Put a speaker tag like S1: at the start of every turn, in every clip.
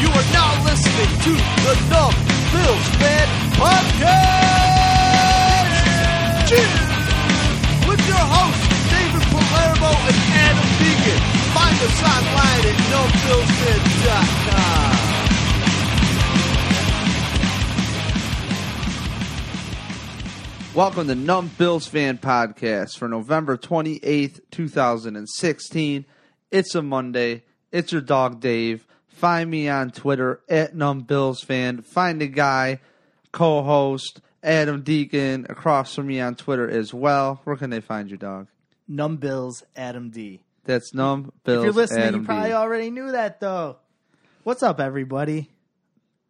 S1: You are now listening to the Numb Bills Fan Podcast! Cheers! With your hosts, David Palermo and Adam Deacon. Find us online at numbbillsfan.com.
S2: Welcome to Numb Bills Fan Podcast for November 28th, 2016. It's a Monday. It's your dog Dave. Find me on Twitter at Numb Bills Fan. Find the guy, co host, Adam Deacon, across from me on Twitter as well. Where can they find you, dog?
S3: Numb Bills, Adam D.
S2: That's Numb Bills
S3: if you're listening,
S2: Adam
S3: you probably
S2: D.
S3: already knew that, though. What's up, everybody?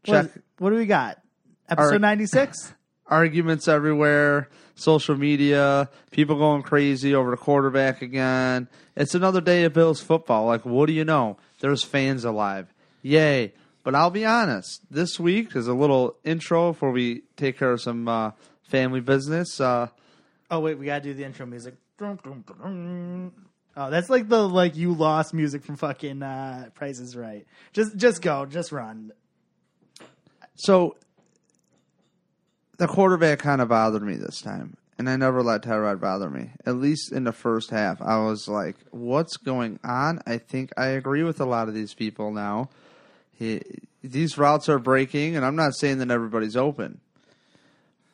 S2: Check
S3: What, what do we got? Episode
S2: Our-
S3: 96?
S2: Arguments everywhere, social media, people going crazy over the quarterback again. It's another day of Bills football. Like, what do you know? There's fans alive. Yay. But I'll be honest, this week is a little intro before we take care of some uh, family business. Uh,
S3: oh, wait, we got to do the intro music. Oh, that's like the like you lost music from fucking uh, Price is Right. Just just go, just run.
S2: so, the quarterback kind of bothered me this time. And I never let Tyrod bother me. At least in the first half, I was like, "What's going on?" I think I agree with a lot of these people now. He, these routes are breaking, and I'm not saying that everybody's open,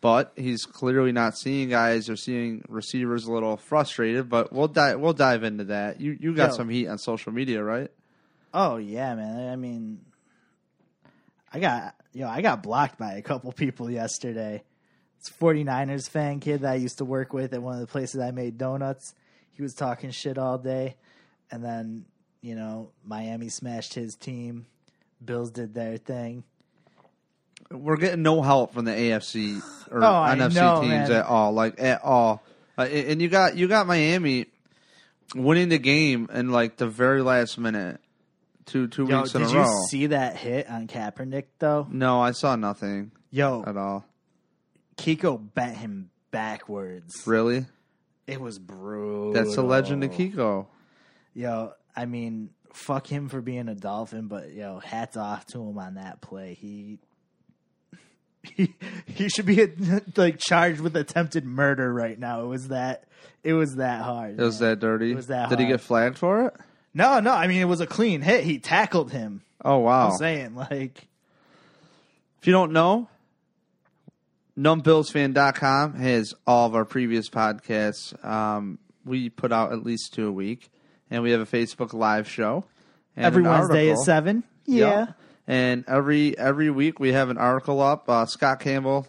S2: but he's clearly not seeing guys or seeing receivers a little frustrated. But we'll dive we'll dive into that. You you got
S3: Yo.
S2: some heat on social media, right?
S3: Oh yeah, man. I mean, I got yo, I got blocked by a couple people yesterday. It's 49ers fan kid that I used to work with at one of the places I made donuts. He was talking shit all day, and then you know Miami smashed his team. Bills did their thing.
S2: We're getting no help from the AFC or
S3: Oh,
S2: NFC
S3: know,
S2: teams
S3: man.
S2: at all, like at all. Uh, and and you got you got Miami winning the game in like the very last minute, two two
S3: Yo,
S2: weeks in a row.
S3: did you see that hit on Kaepernick though?
S2: no, I saw nothing
S3: Yo,
S2: at all.
S3: Kiko bent him backwards.
S2: Really,
S3: It was brutal.
S2: that's a legend of Kiko.
S3: Yo, I mean, fuck him for being a dolphin, but yo, hats off to him on that play. He he, he should be like charged with attempted murder right now. It was that it was that hard.
S2: It was
S3: man.
S2: that dirty.
S3: It was that
S2: Did he get flagged for it?
S3: No, no, I mean it was a clean hit. He tackled him.
S2: Oh wow!
S3: I'm saying like
S2: If you don't know, numbbillsfan.com has all of our previous podcasts. Um, we put out at least two a week, and we have a Facebook live show.
S3: every Wednesday at seven. Yeah.
S2: Yeah. And every every week we have an article up. Uh, Scott Campbell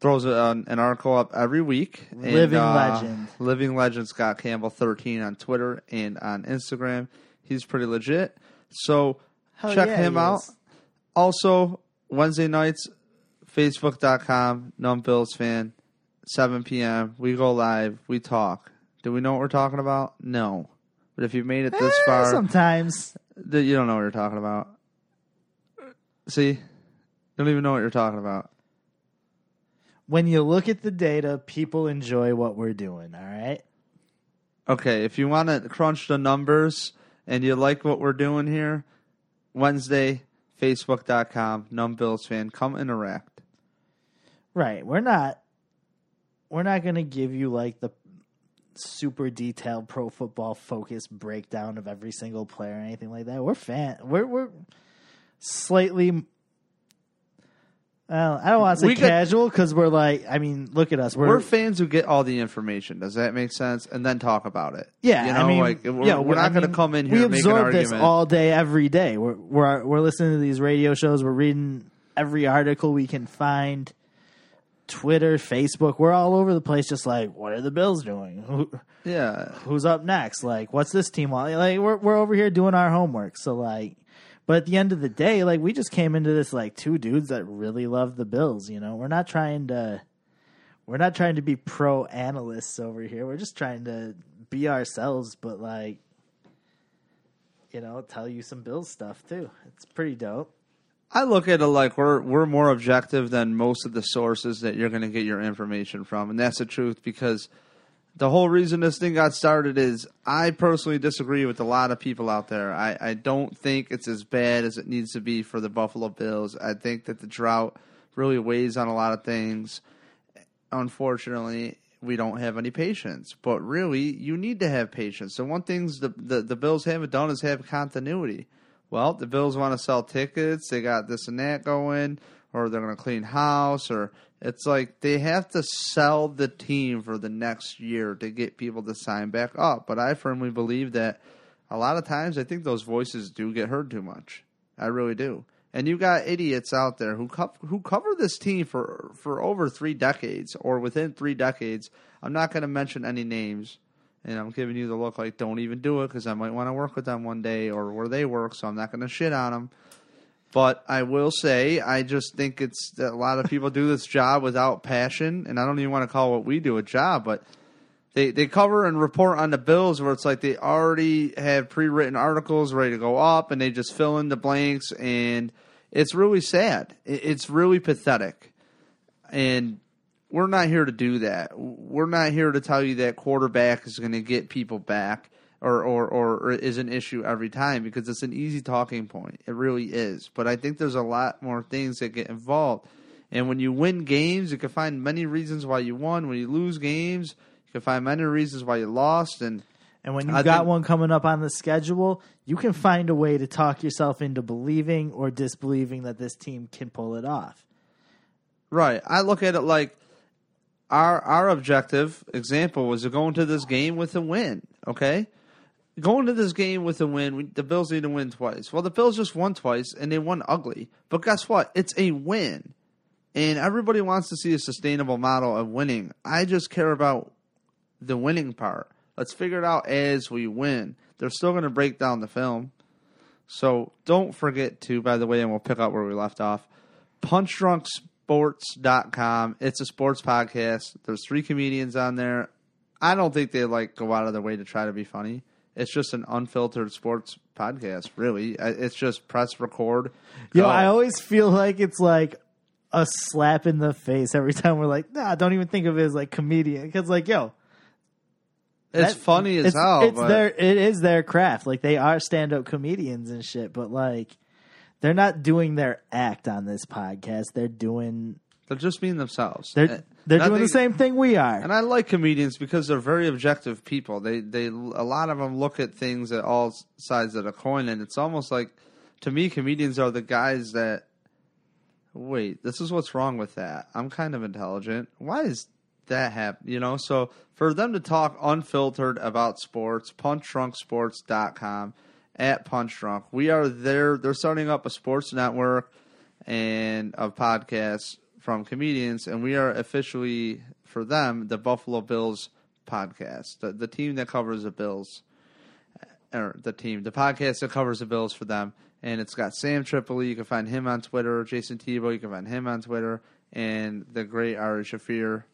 S2: throws an, an article up every week. And,
S3: Living
S2: uh,
S3: legend.
S2: Living legend Scott Campbell thirteen on Twitter and on Instagram. He's pretty legit. So
S3: Hell
S2: check
S3: yeah,
S2: him out.
S3: is.
S2: Also Wednesday nights, Facebook.com, Numb Bills fan, seven PM. We go live, we talk. Do we know what we're talking about? No. But if you've made it this
S3: Eh,
S2: far,
S3: sometimes
S2: you don't know what you're talking about. See, you don't even know what you're talking about.
S3: When you look at the data, people enjoy what we're doing. All right.
S2: Okay, if you want to crunch the numbers and you like what we're doing here, Wednesday, Facebook.com, Numbills fan, come interact.
S3: Right. We're not we're not going to give you like the super detailed pro football focus breakdown of every single player or anything like that. We're fan we're we're slightly well, I don't want to say
S2: We
S3: casual because we're like, I mean, look at us. We're,
S2: We're, fans who get all the information. Does that make sense? And then talk about it.
S3: yeah.
S2: you know,
S3: I mean,
S2: like we're,
S3: yeah,
S2: we're
S3: I
S2: not going to
S3: mean,
S2: come in here
S3: We
S2: and make an
S3: absorb this all day, every day. We're we're we're listening to these radio shows. We're reading every article we can find. Twitter, Facebook, we're all over the place. Just like, what are the Bills doing? Who,
S2: yeah,
S3: who's up next? Like, what's this team? want? Like, we're we're over here doing our homework. So like, but at the end of the day, like, we just came into this like two dudes that really love the Bills. You know, we're not trying to, we're not trying to be pro analysts over here. We're just trying to be ourselves, but like, you know, tell you some Bills stuff too. It's pretty dope.
S2: I look at it like we're we're more objective than most of the sources that you're going to get your information from, and that's the truth because the whole reason this thing got started is I personally disagree with a lot of people out there. I, I don't think it's as bad as it needs to be for the Buffalo Bills. I think that the drought really weighs on a lot of things. Unfortunately, we don't have any patience. But really, you need to have patience. So one things the, the, the Bills haven't done is have continuity. Well, the Bills want to sell tickets. They got this and that going, or they're going to clean house, or it's like they have to sell the team for the next year to get people to sign back up. But I firmly believe that a lot of times I think those voices do get heard too much. I really do. And you got idiots out there who co- who cover this team for for over three decades or within three decades. I'm not going to mention any names, and I'm giving you the look like don't even do it because I might want to work with them one day or where they work. So I'm not going to shit on them. But I will say, I just think it's a lot of people do this job without passion, and I don't even want to call what we do a job, but they they cover and report on the Bills where it's like they already have pre-written articles ready to go up, and they just fill in the blanks, and it's really sad. It's really pathetic, and we're not here to do that. We're not here to tell you that quarterback is going to get people back or, or, or is an issue every time because it's an easy talking point. It really is. But I think there's a lot more things that get involved. And when you win games, you can find many reasons why you won. When you lose games, you can find many reasons why you lost. And
S3: And when you
S2: I
S3: got
S2: think-
S3: one coming up on the schedule, you can find a way to talk yourself into believing or disbelieving that this team can pull it off.
S2: Right. I look at it like our our objective example was to go into this game with a win. Okay, going to this game with a win, we, the Bills need to win twice. Well, the Bills just won twice and they won ugly. But guess what? It's a win, and everybody wants to see a sustainable model of winning. I just care about the winning part. Let's figure it out as we win. They're still going to break down the film. So don't forget to, by the way, and we'll pick up where we left off, punchdrunksports.com. It's a sports podcast. There's three comedians on there. I don't think they like go out of their way to try to be funny. It's just an unfiltered sports podcast, really. It's just press record.
S3: Yo,
S2: go.
S3: I always feel like it's like a slap in the face every time we're like, nah, don't even think of it as like comedian. Because like, yo,
S2: it's
S3: that-
S2: funny as
S3: it's,
S2: hell.
S3: It's
S2: but
S3: their it is their craft. Like they are stand up comedians and shit, but like they're not doing their act on this podcast. They're doing
S2: they're just being themselves.
S3: they're
S2: eh,
S3: They're doing the same thing we are.
S2: And I like comedians because they're very objective people. They they a lot of them look at things at all sides of the coin, and it's almost like to me, comedians are the guys that wait. This is what's wrong with that. I'm kind of intelligent. Why is that happen? You know. So for them to talk unfiltered about sports, punchdrunksports.com at Punch Drunk. We are there. They're starting up a sports network and of podcasts from comedians, and we are officially for them the Buffalo Bills podcast, the, the team that covers the Bills, or the team, the podcast that covers the Bills for them. And it's got Sam Tripoli. You can find him on Twitter. Jason Tebow. You can find him on Twitter. And the great Ari Shaffir.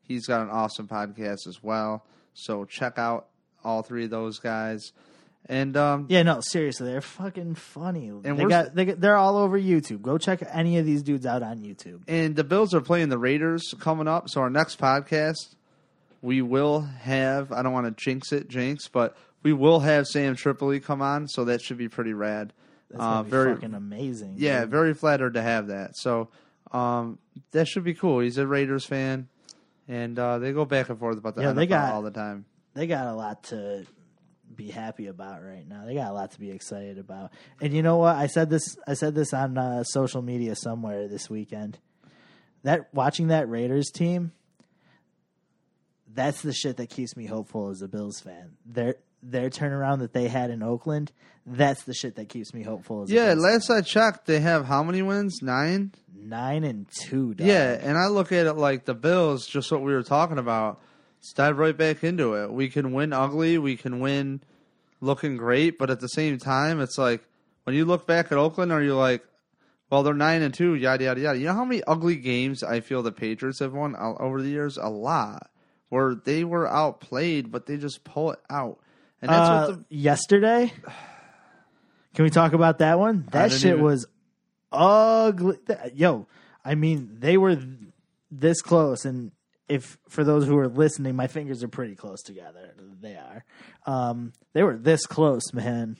S2: He's got an awesome podcast as well. So check out all three of those guys. And um,
S3: yeah, no, seriously, they're fucking funny. And
S2: they
S3: got they, got- they're all over YouTube. Go check any of these dudes out on YouTube.
S2: And the Bills are playing the Raiders coming up. So our next podcast, we will have. I don't want to jinx it, jinx, but we will have Sam Tripoli come on. So that should be pretty rad.
S3: That's gonna
S2: Uh,
S3: be
S2: very,
S3: fucking amazing.
S2: yeah,
S3: dude.
S2: very flattered to have that. So um, that should be cool. He's a Raiders fan, and uh, they go back and forth about the
S3: Yeah,
S2: NFL
S3: they got-
S2: all the time.
S3: they got a lot to be happy about right now. They got a lot to be excited about. And you know what? I said this. I said this on uh, social media somewhere this weekend. That watching that Raiders team, that's the shit that keeps me hopeful as a Bills fan. Their their turnaround that they had in Oakland, that's the shit that keeps me hopeful. As a
S2: Yeah, last I checked, they have how many wins? Nine.
S3: nine and two. Dog.
S2: Yeah, and I look at it like the Bills, just what we were talking about. Let's dive right back into it. We can win ugly, we can win looking great, but at the same time, it's like when you look back at Oakland, are you like, well, they're nine and two, yada yada yada. You know how many ugly games I feel the Patriots have won over the years? A lot, where they were outplayed, but they just pull it out, and that's
S3: Uh,
S2: what the
S3: yesterday. Can we talk about that one? That shit
S2: even-
S3: was ugly. Yo, I mean, they were th- this close, and if for those who are listening, my fingers are pretty close together. They are. Um, they were this close, man.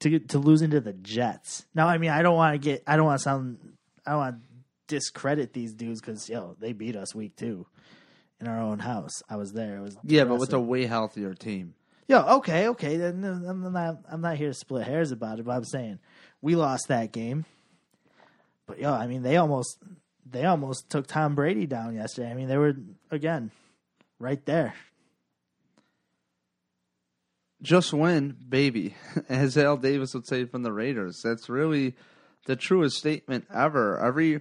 S3: To to losing to the Jets. Now, I mean, I don't want to get. I don't want to sound. I don't want to discredit these dudes because yo, they beat us week two in our own house. I was there. It was
S2: Yeah, but with a way healthier team.
S3: Yo, okay, okay. Then I'm not. I'm not here to split hairs about it. But I'm saying we lost that game. But yo, I mean, they almost they almost took Tom Brady down yesterday. I mean, they were again right there.
S2: Just win, baby, as Al Davis would say from the Raiders. That's really the truest statement ever. Every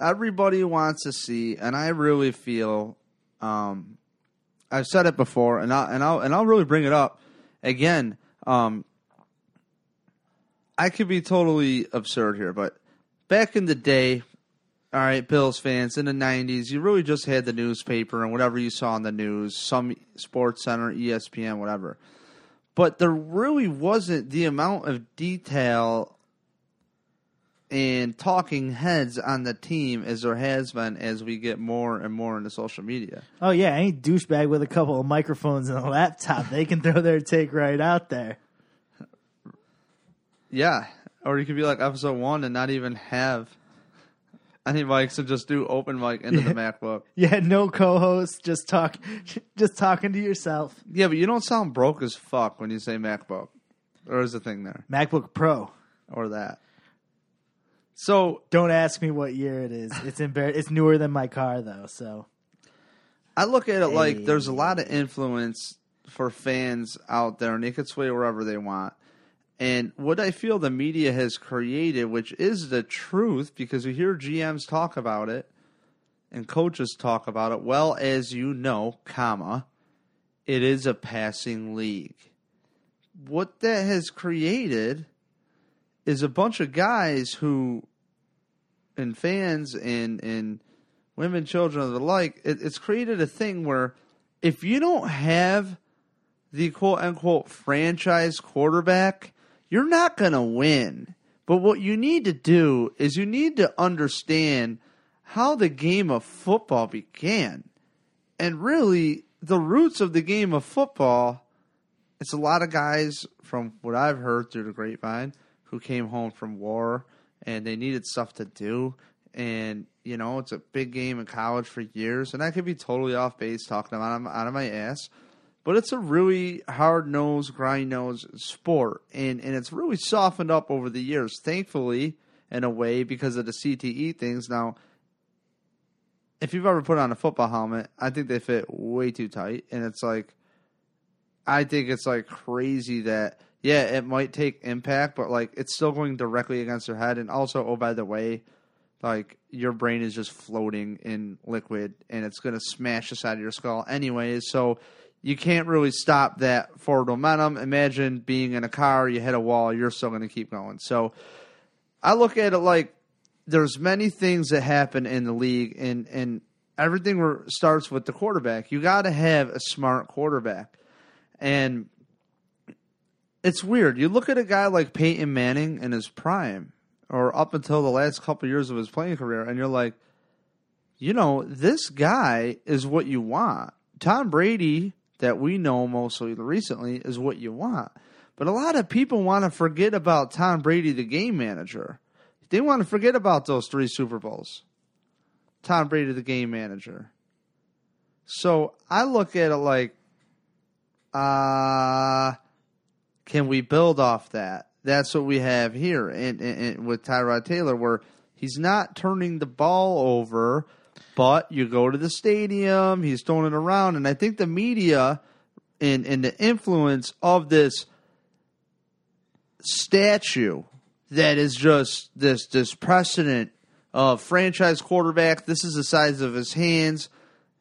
S2: everybody wants to see, and I really feel. Um, I've said it before, and I and I'll and I'll really bring it up again. Um, I could be totally absurd here, but back in the day, all right, Bills fans in the '90s, you really just had the newspaper and whatever you saw on the news, some Sports Center, ESPN, whatever. But there really wasn't the amount of detail and talking heads on the team as there has been as we get more and more into social media.
S3: Oh yeah, any douchebag with a couple of microphones and a laptop, they can throw their take right out there.
S2: Yeah, or you could be like episode one and not even have any mics and just do open mic into the MacBook.
S3: Yeah, no co-host, just talk, just talking to yourself.
S2: Yeah, but you don't sound broke as fuck when you say MacBook. Or is the thing there
S3: MacBook Pro.
S2: or that? So
S3: Don't ask me what year it is. It's embar- It's newer than my car though. So
S2: I look at it like there's a lot of influence for fans out there, and they could sway wherever they want. And what I feel the media has created, which is the truth, because we hear GMs talk about it and coaches talk about it, well as you know, comma, it is a passing league. What that has created is a bunch of guys who and fans and and women, children, and the like, it, it's created a thing where if you don't have the quote unquote franchise quarterback, you're not going to win. But what you need to do is you need to understand how the game of football began. And really, the roots of the game of football, it's a lot of guys, from what I've heard through the grapevine, who came home from war and they needed stuff to do. And, you know, it's a big game in college for years. And I could be totally off base talking about out of my ass. But it's a really hard nosed, grind nosed sport. And, and it's really softened up over the years, thankfully, in a way, because of the CTE things. Now, if you've ever put on a football helmet, I think they fit way too tight. And it's like, I think it's like crazy that yeah, it might take impact, but like it's still going directly against your head. And also, oh by the way, like your brain is just floating in liquid, and it's going to smash the side of your skull anyways. So you can't really stop that forward momentum. Imagine being in a car, you hit a wall, you're still going to keep going. So I look at it like there's many things that happen in the league, and and everything were- starts with the quarterback. You got to have a smart quarterback, and it's weird. You look at a guy like Peyton Manning in his prime, or up until the last couple years of his playing career, and you're like, you know, this guy is what you want. Tom Brady, that we know mostly recently, is what you want. But a lot of people want to forget about Tom Brady, the game manager. They want to forget about those three Super Bowls. Tom Brady, the game manager. So I look at it like, uh, can we build off that? That's what we have here with Tyrod Taylor, where he's not turning the ball over, but you go to the stadium, he's throwing it around, and I think the media and and the influence of this statue that is just this this precedent of franchise quarterback. This is the size of his hands.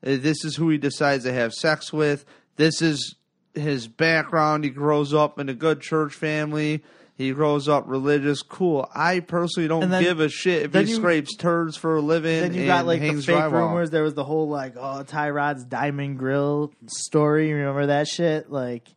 S2: Uh, This is who he decides to have sex with. This is his background. He grows up in a good church family. He grows up religious. Cool. I personally don't
S3: then-
S2: give a shit if he
S3: you-
S2: scrapes turds for a living.
S3: then you got like the fake
S2: drywall.
S3: rumors. There was the whole like, oh, Tyrod's diamond grill story. Remember that shit? Like,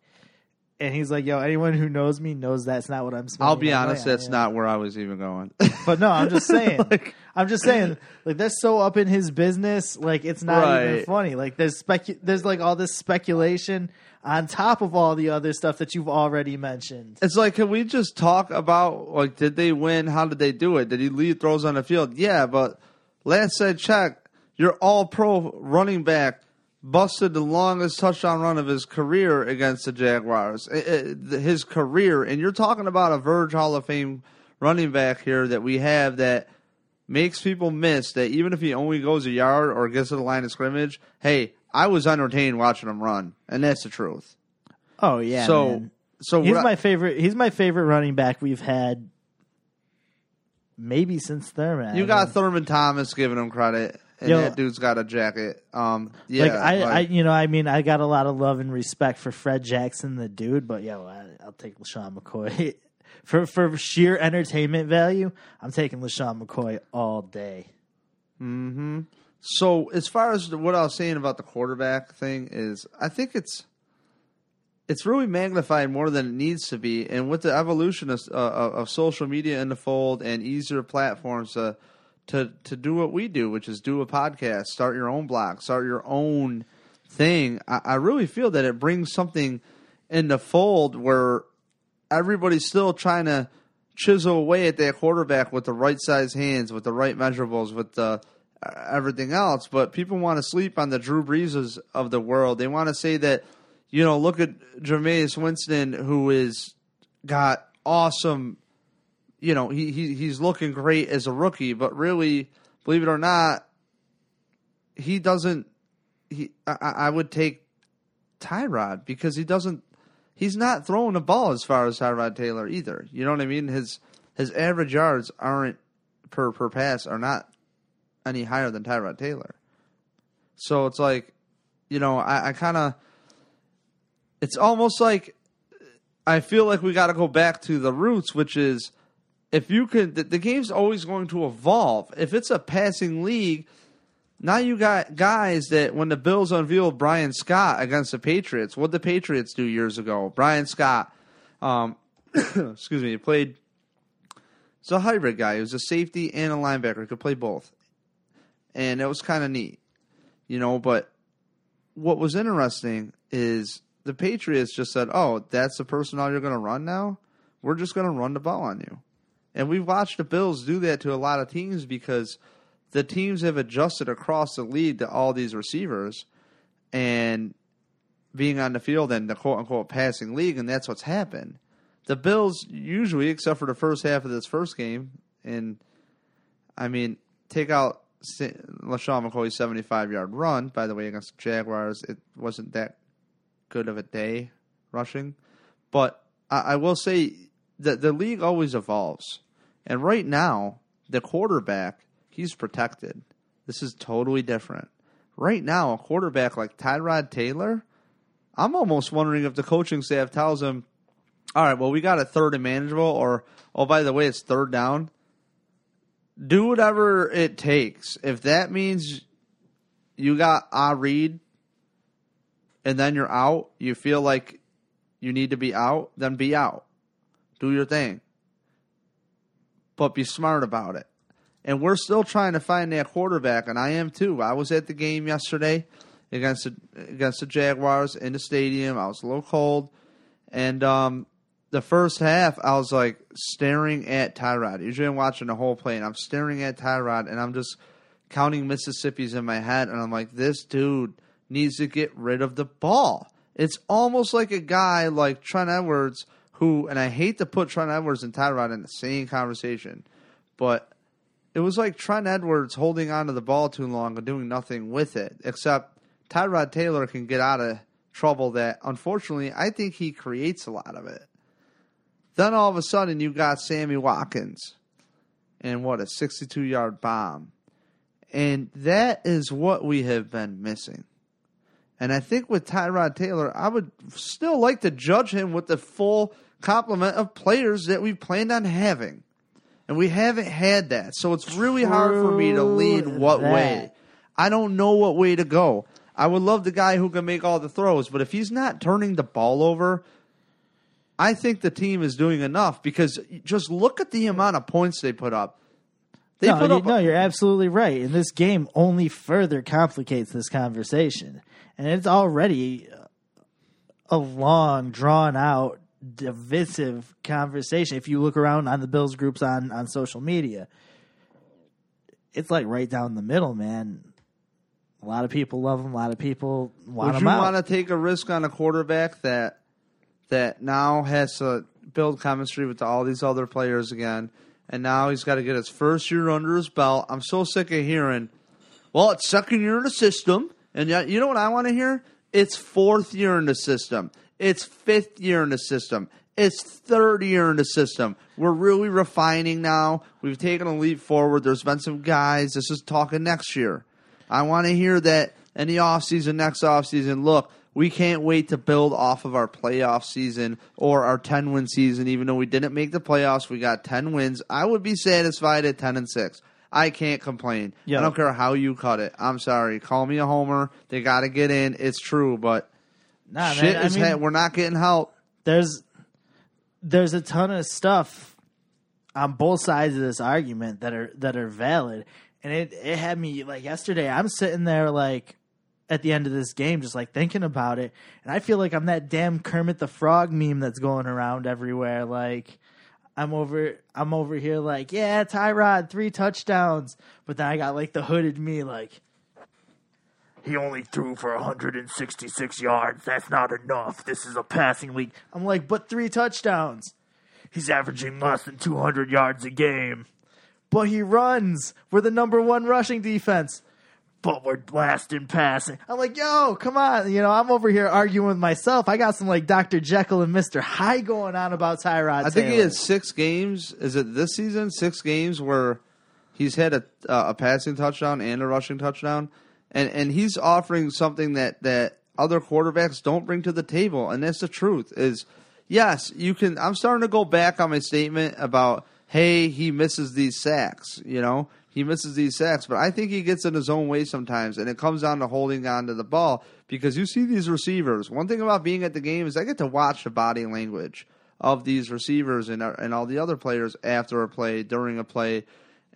S3: and he's like, "Yo, anyone who knows me knows that's not what I'm spending."
S2: I'll be honest, that's
S3: you
S2: not where I was even going.
S3: But no, I'm just saying.
S2: Like-
S3: I'm just saying. Like that's so up in his business. Like it's not even funny. Like there's specu- There's like all this speculation on top of all the other stuff that you've already mentioned.
S2: It's like, can we just talk about like, did they win? How did they do it? Did he lead throws on the field? Yeah, but last I checked, your All-Pro running back busted the longest touchdown run of his career against the Jaguars. Eh, eh, I- I- his career, and you're talking about a Verge Hall of Fame running back here that we have that makes people miss that even if he only goes a yard or gets to the line of scrimmage, hey, I was entertained watching him run, and that's the truth.
S3: Oh yeah.
S2: so,
S3: man.
S2: so
S3: he's my favorite. He's my favorite running back we've had. Maybe since Thurman.
S2: You got Thurman Thomas giving him credit, and
S3: Yo,
S2: that dude's got a jacket. Um, yeah,
S3: like I, I, you know, I mean, I got a lot of love and respect for Fred Jackson, the dude, but yo, I, I'll take LeSean McCoy for for sheer entertainment value. I'm taking LeSean McCoy all day. Hmm.
S2: so as far as what I was saying about the quarterback thing is, I think it's it's really magnified more than it needs to be, and with the evolution of, uh, of social media in the fold and easier platforms to to to do what we do, which is do a podcast, start your own blog, start your own thing. I, I really feel that it brings something in the fold where everybody's still trying to chisel away at that quarterback with the right size hands, with the right measurables, with the uh, everything else. But people want to sleep on the Drew Breeses of the world. They want to say that, you know, look at Jameis Winston, who is got awesome. You know, he, he he's looking great as a rookie, but really, believe it or not, he doesn't. He I, I I would take Tyrod because he doesn't he's not throwing the ball as far as Tyrod Taylor either. You know what I mean? His his average yards aren't per per pass are not any higher than Tyrod Taylor. So it's like, you know, I, I kind of, it's almost like I feel like we got to go back to the roots, which is if you can, the, the game's always going to evolve. If it's a passing league, now you got guys that when the Bills unveiled Bryan Scott against the Patriots, what the Patriots do years ago? Bryan Scott, um, excuse me, he played. He's a hybrid guy. He was a safety and a linebacker. He could play both, and it was kind of neat, you know. But what was interesting is the Patriots just said, "Oh, that's the personnel you're going to run now. We're just going to run the ball on you." And we've watched the Bills do that to a lot of teams because the teams have adjusted across the league to all these receivers and being on the field and the quote unquote passing league, and that's what's happened. The Bills usually, except for the first half of this first game, and I mean, take out LeSean McCoy's 75 yard run, by the way, against the Jaguars, it wasn't that good of a day rushing. But I, I will say that the league always evolves. And right now, the quarterback, he's protected. This is totally different. Right now, a quarterback like Tyrod Taylor, I'm almost wondering if the coaching staff tells him, all right, well, we got a third and manageable, or, oh, by the way, it's third down. Do whatever it takes. If that means you got a read and then you're out, you feel like you need to be out, then be out. Do your thing. But be smart about it. And we're still trying to find that quarterback, and I am too. I was at the game yesterday against the, against the Jaguars in the stadium. I was a little cold, and um, the first half I was like staring at Tyrod. Usually I'm watching the whole play, and I'm staring at Tyrod, and I'm just counting Mississippi's in my head, and I'm like, this dude needs to get rid of the ball. It's almost like a guy like Trent Edwards, who, and I hate to put Trent Edwards and Tyrod in the same conversation, but it was like Trent Edwards holding onto the ball too long and doing nothing with it, except Tyrod Taylor can get out of trouble that, unfortunately, I think he creates a lot of it. Then all of a sudden, you got Sammy Watkins and what, a 62 yard bomb. And that is what we have been missing. And I think with Tyrod Taylor, I would still like to judge him with the full complement of players that we planned on having. And we haven't had that. So it's really hard for me to lean what
S3: that.
S2: way. I don't know what way to go. I would love the guy who can make all the throws, but if he's not turning the ball over, I think the team is doing enough because just look at the amount of points they put up. They
S3: no,
S2: put
S3: you,
S2: up
S3: no, you're absolutely right. And this game only further complicates this conversation. And it's already a long, drawn out, divisive conversation. If you look around on the Bills groups on, on social media, it's like right down the middle, man. A lot of people love him. A lot of people want
S2: Would
S3: him
S2: you
S3: out.
S2: want to take a risk on a quarterback that that now has to build chemistry with all these other players again, and now he's got to get his first year under his belt? I'm so sick of hearing, well, it's second year in the system, and yet you know what I want to hear? It's fourth year in the system. It's fifth year in the system. It's third year in the system. We're really refining now. We've taken a leap forward. There's been some guys. This is talking next year. I want to hear that in the offseason, next offseason, look, we can't wait to build off of our playoff season or our 10 win season. Even though we didn't make the playoffs, we got 10 wins. I would be satisfied at 10 and 6. I can't complain.
S3: Yeah.
S2: I don't care how you cut it. I'm sorry. Call me a homer. They got to get in. It's true, but
S3: Nah,
S2: shit
S3: man, I
S2: is
S3: mean,
S2: ha- we're not getting help.
S3: there's there's a ton of stuff on both sides of this argument that are that are valid. And it it had me like yesterday i'm sitting there like at the end of this game just like thinking about it. And i feel like i'm that damn kermit the frog meme that's going around everywhere. Like i'm over i'm over here like yeah tyrod three touchdowns. But then i got like the hooded me like he only threw for 166 yards. That's not enough. This is a passing league. I'm like, but three touchdowns. He's averaging less than 200 yards a game. But he runs. We're the number one rushing defense. But we're blasting passing. I'm like, yo, come on. You know, I'm over here arguing with myself. I got some like Dr. Jekyll and Mr. Hyde going on about Tyrod.
S2: I think he had six games. Is it this season? Six games where he's had a uh, a passing touchdown and a rushing touchdown, and and he's offering something that that other quarterbacks don't bring to the table, and that's the truth. Is yes, you can. I'm starting to go back on my statement about hey, he misses these sacks. You know, he misses these sacks, but I think he gets in his own way sometimes, and it comes down to holding on to the ball because you see these receivers. One thing about being at the game is I get to watch the body language of these receivers and and all the other players after a play, during a play,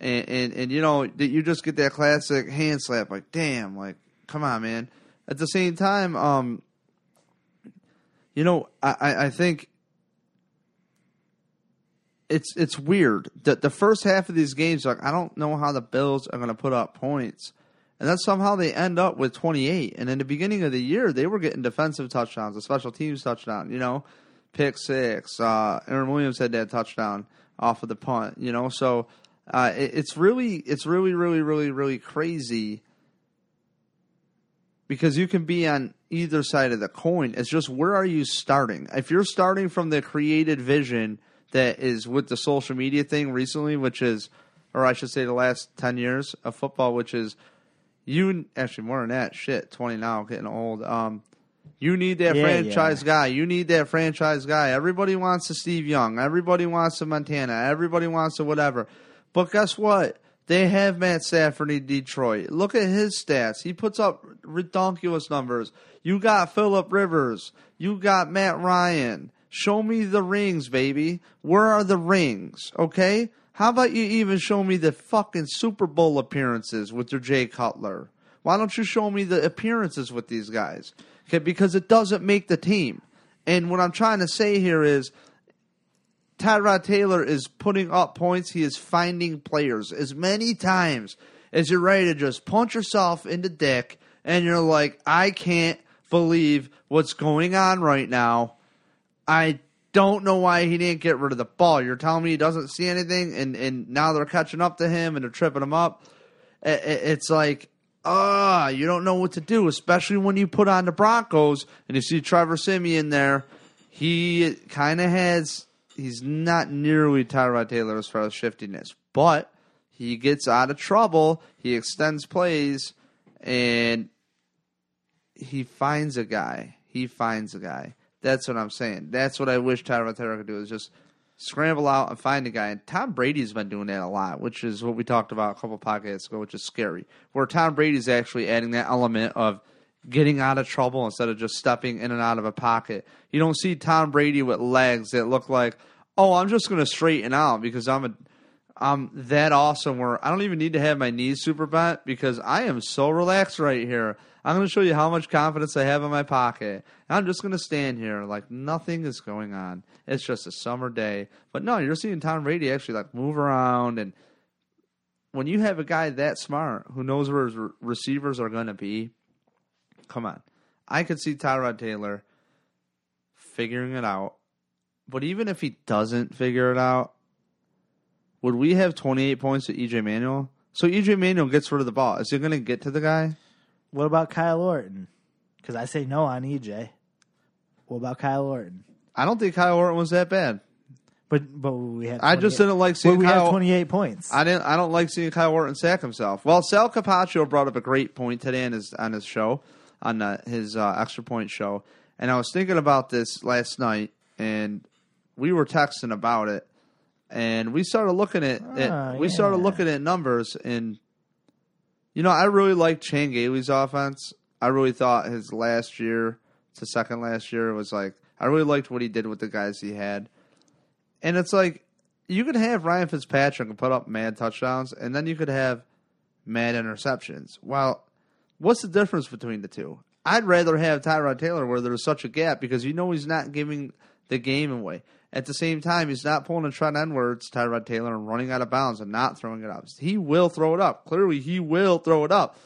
S2: and and, and you know that you just get that classic hand slap, like damn, like come on, man. At the same time, um, you know, I I, I think it's it's weird that the first half of these games, like I don't know how the Bills are going to put up points, and then somehow they end up with 28. And in the beginning of the year, they were getting defensive touchdowns, a special teams touchdown, you know, pick six. Uh, Aaron Williams had that touchdown off of the punt, you know. So uh, it, it's really, it's really, really, really, really crazy because you can be on either side of the coin. It's just where are you starting? If you're starting from the created vision that is with the social media thing recently, which is, or I should say, the last ten years of football, which is you actually more than that. Shit, twenty now, getting old. Um, you need that
S3: Yeah,
S2: franchise guy. You need that franchise guy. Everybody wants a Steve Young. Everybody wants a Montana. Everybody wants a whatever. But guess what? They have Matt Stafford in Detroit. Look at his stats. He puts up ridiculous numbers. You got Philip Rivers. You got Matt Ryan. Show me the rings, baby. Where are the rings? Okay? How about you even show me the fucking Super Bowl appearances with your Jay Cutler? Why don't you show me the appearances with these guys? Okay, because it doesn't make the team. And what I'm trying to say here is Tyrod Taylor is putting up points. He is finding players as many times as you're ready to just punch yourself in the dick and you're like, I can't believe what's going on right now. I don't know why he didn't get rid of the ball. You're telling me he doesn't see anything, and, and now they're catching up to him and they're tripping him up. It's like, ah, you don't know what to do, especially when you put on the Broncos and you see Trevor Siemian there. He kind of has, he's not nearly Tyrod Taylor as far as shiftiness, but he gets out of trouble. He extends plays, and he finds a guy. He finds a guy. That's what I'm saying. That's what I wish Tyrod Taylor could do is just scramble out and find a guy. And Tom Brady's been doing that a lot, which is what we talked about a couple podcasts ago, which is scary. Where Tom Brady's actually adding that element of getting out of trouble instead of just stepping in and out of a pocket. You don't see Tom Brady with legs that look like, oh, I'm just going to straighten out because I'm a I'm that awesome where I don't even need to have my knees super bent because I am so relaxed right here. I'm going to show you how much confidence I have in my pocket. I'm just going to stand here like nothing is going on. It's just a summer day. But no, you're seeing Tom Brady actually like move around and when you have a guy that smart who knows where his receivers are going to be, come on. I could see Tyrod Taylor figuring it out. But even if he doesn't figure it out, would we have 28 points to EJ Manuel? So EJ Manuel gets rid of the ball. Is he going to get to the guy?
S3: What about Kyle Orton? Because I say no on EJ. What about Kyle Orton?
S2: I don't think Kyle Orton was that bad.
S3: But but we had.
S2: I just
S3: 28
S2: didn't like
S3: But
S2: seeing
S3: we
S2: Kyle.
S3: have twenty eight points.
S2: I didn't. I don't like seeing Kyle Orton sack himself. Well, Sal Capaccio brought up a great point today on his on his show, on uh, his uh, extra point show, and I was thinking about this last night, and we were texting about it, and we started looking at, at
S3: Ah,
S2: we started looking at numbers, and you know, I really liked Chan Gailey's offense. I really thought his last year, to second last year, was like I really liked what he did with the guys he had. And it's like you could have Ryan Fitzpatrick and put up mad touchdowns, and then you could have mad interceptions. Well, what's the difference between the two? I'd rather have Tyrod Taylor where there's such a gap because you know he's not giving the game away. At the same time, he's not pulling a Trent Edwards, Tyrod Taylor, and running out of bounds and not throwing it up. He will throw it up. Clearly, he will throw it up.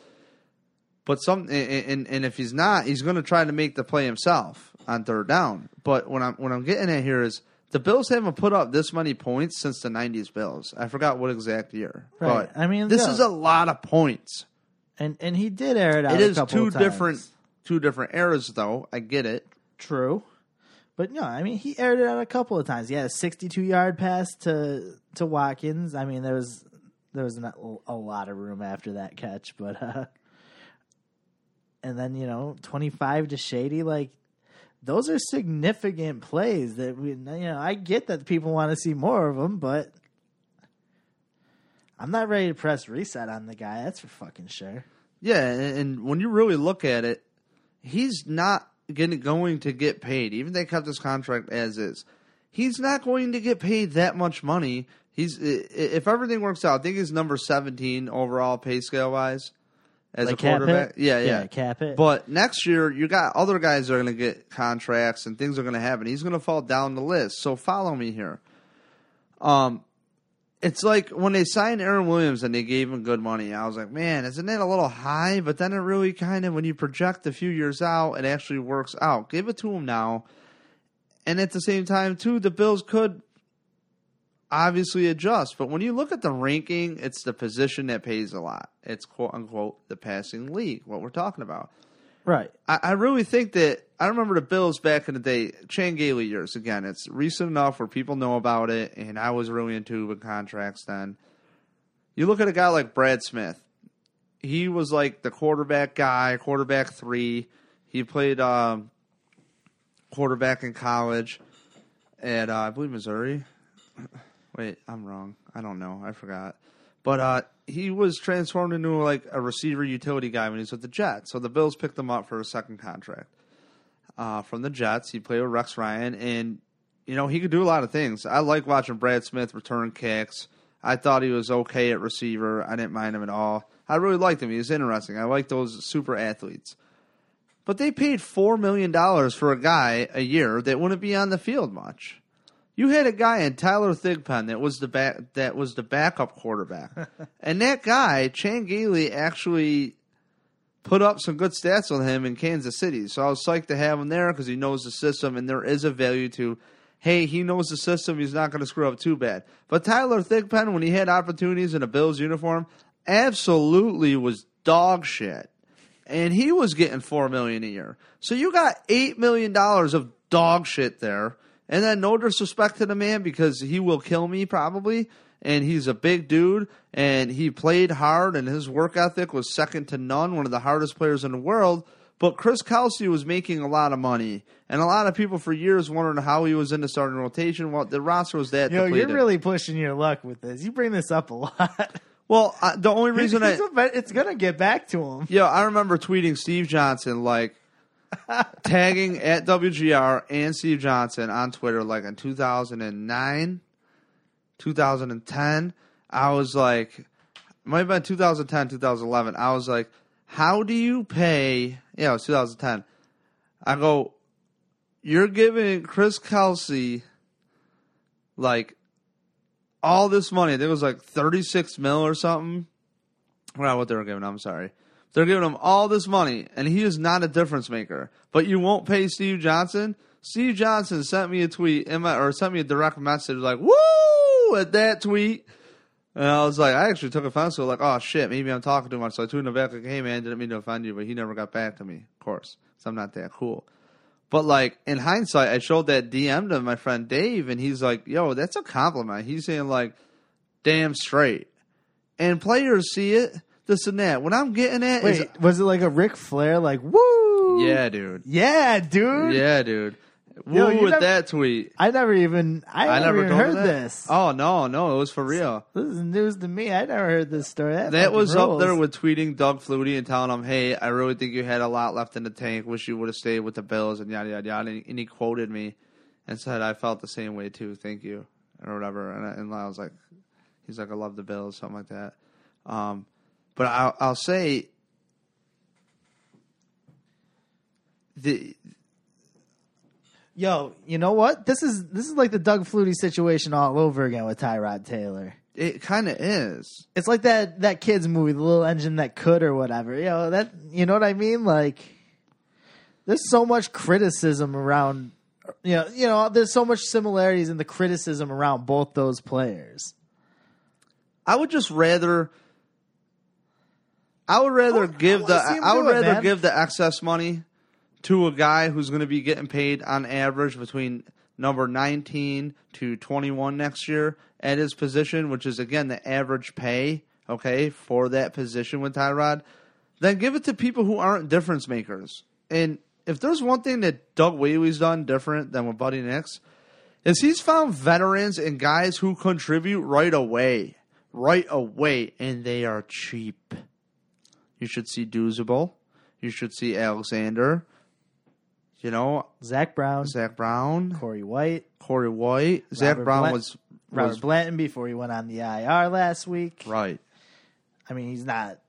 S2: But some and, and, if he's not, he's going to try to make the play himself on third down. But what I'm what I'm getting at here is the Bills haven't put up this many points since the '90s Bills. I forgot what exact year.
S3: Right.
S2: But
S3: I mean,
S2: this
S3: yeah.
S2: is a lot of points.
S3: and and he did air it out.
S2: It
S3: a
S2: is
S3: couple
S2: two
S3: of times.
S2: different two different eras, though. I get it.
S3: True. But no, I mean he aired it out a couple of times. He had a 62 yard pass to to Watkins. I mean there was there was not a lot of room after that catch, but uh and then you know 25 to Shady like those are significant plays that we you know I get that people want to see more of them, but I'm not ready to press reset on the guy. That's for fucking sure.
S2: Yeah, and, and when you really look at it, he's not getting going to get paid. Even they cut this contract as is. He's not going to get paid that much money. He's if everything works out, I think he's number seventeen overall pay scale wise as
S3: Like
S2: a quarterback. Yeah, yeah,
S3: Yeah, cap it.
S2: But next year, you got other guys that are going to get contracts and things are going to happen. He's going to fall down the list. So follow me here. Um, it's like when they signed Aaron Williams and they gave him good money. I was like, man, isn't that a little high? But then it really kind of, when you project a few years out, it actually works out. Give it to him now. And at the same time, too, the Bills could obviously adjust. But when you look at the ranking, it's the position that pays a lot. It's quote unquote the passing league, what we're talking about.
S3: Right.
S2: I, I really think that I remember the Bills back in the day, Chan Gailey years. Again, it's recent enough where people know about it, and I was really into the contracts then. You look at a guy like Brad Smith. He was like the quarterback guy, quarterback three. He played um, quarterback in college at uh, I believe Missouri. Wait, I'm wrong. I don't know. I forgot. But uh, he was transformed into like a receiver utility guy when he was with the Jets. So the Bills picked him up for a second contract uh, from the Jets. He played with Rex Ryan, and you know he could do a lot of things. I like watching Brad Smith return kicks. I thought he was okay at receiver. I didn't mind him at all. I really liked him. He was interesting. I like those super athletes. But they paid four million dollars for a guy a year that wouldn't be on the field much. You had a guy in Tyler Thigpen that was the back that was the backup quarterback, and that guy Chan Gailey actually put up some good stats on him in Kansas City. So I was psyched to have him there because he knows the system, and there is a value to. Hey, he knows the system. He's not going to screw up too bad. But Tyler Thigpen, when he had opportunities in a Bills uniform, absolutely was dog shit and he was getting four million a year. So you got eight million dollars of dog shit there, and then no disrespect to the man because he will kill me probably, and he's a big dude, and he played hard, and his work ethic was second to none, one of the hardest players in the world. But Chris Kelsay was making a lot of money, and a lot of people for years wondered how he was in the starting rotation. Well, the roster was that
S3: Yo, you're really pushing your luck with this. You bring this up a lot.
S2: Well, I, the only reason I
S3: it's gonna get back to him.
S2: yeah, I remember tweeting Steve Johnson like tagging at WGR and Steve Johnson on Twitter like in 2009, 2010. I was like, might have been 2010, 2011. I was like, how do you pay? Yeah, it was 2010. I go, you're giving Chris Kelsay like all this money. I think it was like 36 mil or something. Well, what they were giving I'm sorry. They're giving him all this money, and he is not a difference maker. But you won't pay Steve Johnson. Steve Johnson sent me a tweet my, or sent me a direct message like, "Woo!" at that tweet, and I was like, I actually took offense to like, "Oh shit, maybe I'm talking too much." So I tweeted back like, "Hey man, didn't mean to offend you," but he never got back to me, of course, because I'm not that cool. But like in hindsight, I showed that DM to my friend Dave, and he's like, "Yo, that's a compliment." He's saying like, "Damn straight," and players see it. This and that. What I'm getting at is,
S3: Wait, was it like a Ric Flair? Like, woo!
S2: yeah, dude,
S3: yeah, dude.
S2: yeah, dude.
S3: Yo,
S2: Woo
S3: you
S2: with
S3: never-
S2: that tweet.
S3: I never even. I,
S2: I
S3: never,
S2: never
S3: even
S2: told
S3: heard
S2: her that.
S3: this.
S2: Oh no, no, it was for real.
S3: This is news to me. I never heard this story. That,
S2: That
S3: fucking
S2: was up
S3: rules.
S2: there with tweeting Doug Flutie and telling him, "Hey, I really think you had a lot left in the tank. Wish you would have stayed with the Bills." And yada yada yada. And he quoted me and said, "I felt the same way too. Thank you," or whatever. And I, and I was like, "He's like, I love the Bills," something like that. Um, but I'll, I'll say the
S3: Yo, you know what? This is this is like the Doug Flutie situation all over again with Tyrod Taylor.
S2: it kind of is.
S3: It's like that that kids movie, the little engine that could or whatever. You know that you know what I mean? Like there's so much criticism around you know, you know, there's so much similarities in the criticism around both those players.
S2: I would just rather. I would rather
S3: I
S2: give the I would
S3: it,
S2: rather
S3: man.
S2: give the excess money to a guy who's going to be getting paid on average between number 19 to 21 next year at his position, which is again the average pay, okay, for that position with Tyrod. Then give it to people who aren't difference makers. And if there's one thing that Doug Whaley's done different than with Buddy Nix, is he's found veterans and guys who contribute right away, right away, and they are cheap. You should see Doozable. You should see Alexander. You know,
S3: Zach Brown,
S2: Zach Brown,
S3: Corey White,
S2: Corey White. Zach Brown
S3: Blant-
S2: was,
S3: Robert
S2: was
S3: Blanton before he went on the IR last week.
S2: right.
S3: I mean, he's not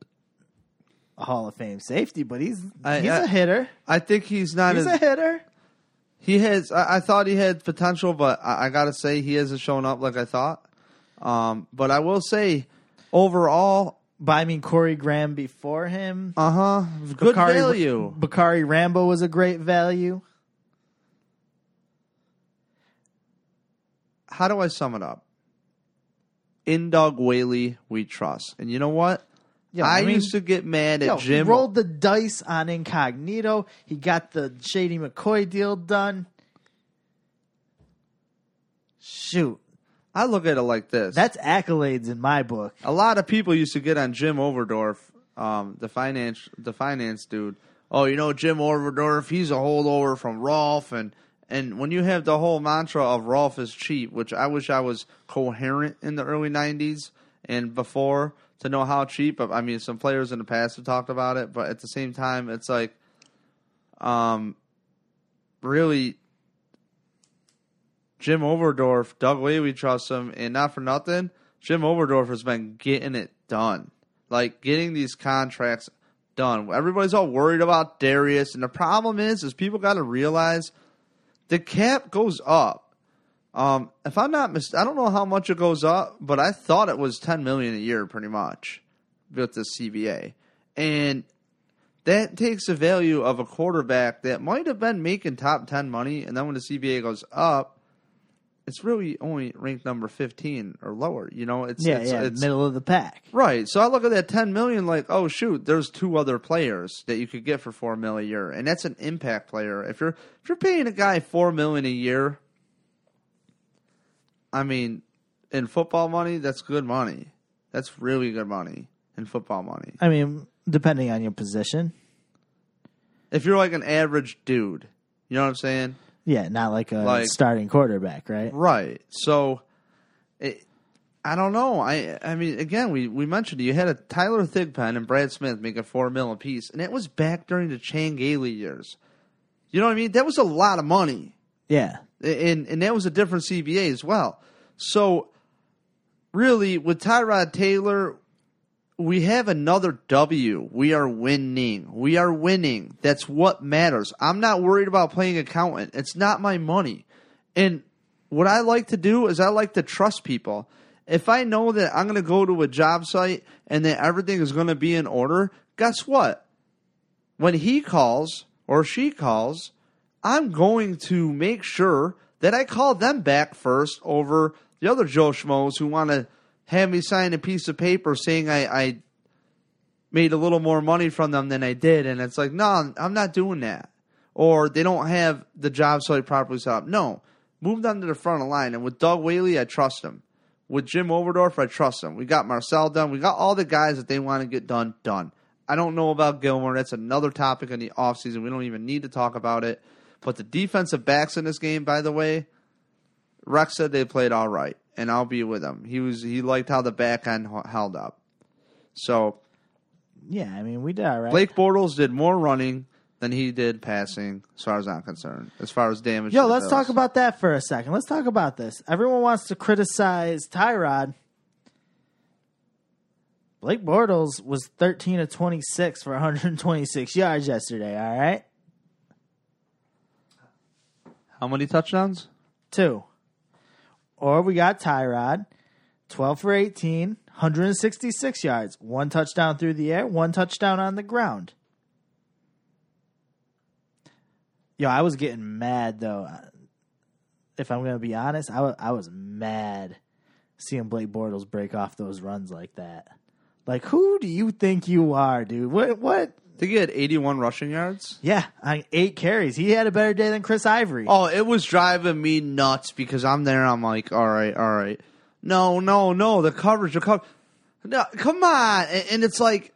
S3: a Hall of Fame safety, but he's
S2: I-
S3: he's
S2: I-
S3: a hitter.
S2: I think he's not
S3: He's
S2: as
S3: a hitter.
S2: he has. I, I thought he had potential, but I, I got to say he hasn't shown up like I thought. Um, but I will say, overall,
S3: But I mean, Corey Graham before him.
S2: uh huh, good
S3: Bakari-
S2: value.
S3: Bakari Rambo was a great value.
S2: how do I sum it up? In Doug Whaley, we trust. And you know what?
S3: Yeah,
S2: I,
S3: I mean-
S2: used to get mad at
S3: Yo,
S2: Jim.
S3: he rolled the dice on Incognito. He got the Shady McCoy deal done. Shoot,
S2: I look at it like this.
S3: that's accolades in my book.
S2: a lot of people used to get on Jim Overdorf, um, the finance the finance dude. Oh, you know Jim Overdorf, he's a holdover from Ralph and and when you have the whole mantra of Ralph is cheap, which I wish I was coherent in the early nineties and before to know how cheap. I mean, some players in the past have talked about it, but at the same time, it's like, um, really, Jim Overdorf, Doug Whaley, we trust him, and not for nothing, Jim Overdorf has been getting it done, like getting these contracts done. Everybody's all worried about Dareus, and the problem is, is people got to realize the cap goes up. Um, if I'm not mis- I don't know how much it goes up, but I thought it was 10 million a year, pretty much, with the CBA, and that takes the value of a quarterback that might have been making top 10 money, and then when the CBA goes up, it's really only ranked number 15 or lower. You know, it's
S3: Yeah,
S2: it's,
S3: yeah,
S2: it's
S3: middle of the pack.
S2: Right. So I look at that 10 million like, oh shoot, there's two other players that you could get for 4 million a year. And that's an impact player. If you're if you're paying a guy 4 million a year, I mean, in football money, that's good money. That's really good money in football money.
S3: I mean, depending on your position.
S2: If you're like an average dude, you know what I'm saying?
S3: Yeah, not like a
S2: Like-
S3: starting quarterback, right?
S2: Right. So, it, I don't know. I I mean, again, we, we mentioned you had a Tyler Thigpen and Brad Smith making four mil apiece, and it was back during the Chan Gailey years. You know what I mean? That was a lot of money,
S3: Yeah.
S2: and and that was a different CBA as well. So, really, with Tyrod Taylor, we have another W. We are winning. We are winning. That's what matters. I'm not worried about playing accountant. It's not my money. And what I like to do is I like to trust people. If I know that I'm going to go to a job site and that everything is going to be in order, guess what? When he calls or she calls, I'm going to make sure that I call them back first over the other Joe Schmoes who want to have me sign a piece of paper saying I, I made a little more money from them than I did. And it's like, no, I'm not doing that. Or they don't have the job site properly set up. No, move them to the front of the line. And with Doug Whaley, I trust him. With Jim Overdorf, I trust him. We got Marcel done. We got all the guys that they want to get done, done. I don't know about Gilmore. That's another topic in the offseason. We don't even need to talk about it. But the defensive backs in this game, by the way, Rex said they played all right, and I'll be with him. He was he liked how the back end held up. So
S3: Yeah, I mean, we did all right.
S2: Blake Bortles did more running than he did passing, as far as I'm concerned. As far as damage,
S3: Yo, let's talk about that for a second. Let's talk about this. Everyone wants to criticize Tyrod. Blake Bortles was 13 of 26 for 126 yards yesterday, all right?
S2: how many touchdowns.
S3: Two. Or we got Tyrod, 12 for 18, 166 yards, one touchdown through the air, one touchdown on the ground. Yo, I was getting mad though. If I'm to be honest, I wa- I was mad seeing Blake Bortles break off those runs like that. Like, who do you think you are, dude? What? What?
S2: Think he had 81 rushing yards.
S3: Yeah, I, eight carries. He had a better day than Chris Ivory.
S2: Oh, it was driving me nuts because I'm there. I'm like, all right, all right. No, no, no. The coverage, the cover. No, come on. And, and it's like,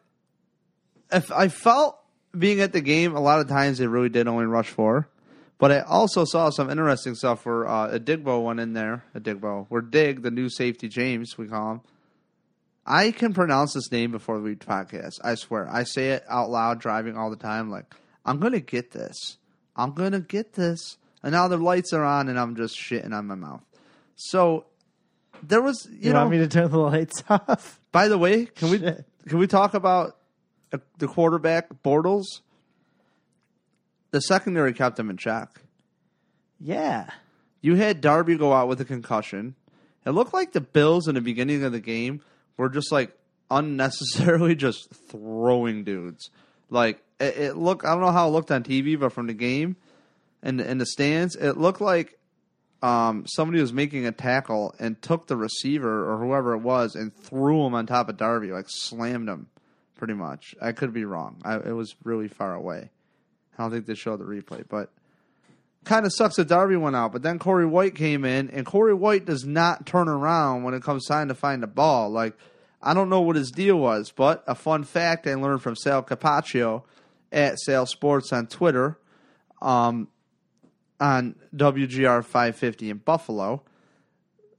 S2: if I felt being at the game, a lot of times they really did only rush four. But I also saw some interesting stuff where uh, a Digbo went in there. A Digbo. Where Dig, the new safety, James, we call him. I can pronounce this name before we podcast. I swear. I say it out loud driving all the time. Like, I'm going to get this. I'm going to get this. And now the lights are on and I'm just shitting on my mouth. So there was, you,
S3: you
S2: know,
S3: want me to turn the lights off?
S2: by the way, can we can we talk about uh, the quarterback Bortles? The secondary kept him in check.
S3: Yeah.
S2: You had Darby go out with a concussion. It looked like the Bills in the beginning of the game were just like unnecessarily just throwing dudes. Like it, it looked, I don't know how it looked on TV, but from the game and in the stands, it looked like um, somebody was making a tackle and took the receiver or whoever it was and threw him on top of Darby, like slammed him, pretty much. I could be wrong. I, it was really far away. I don't think they showed the replay, but kind of sucks that Darby went out. But then Corey White came in, and Corey White does not turn around when it comes time to find the ball. Like I don't know what his deal was, but a fun fact I learned from Sal Capaccio at Sal Sports on Twitter, um, on WGR 550 in Buffalo.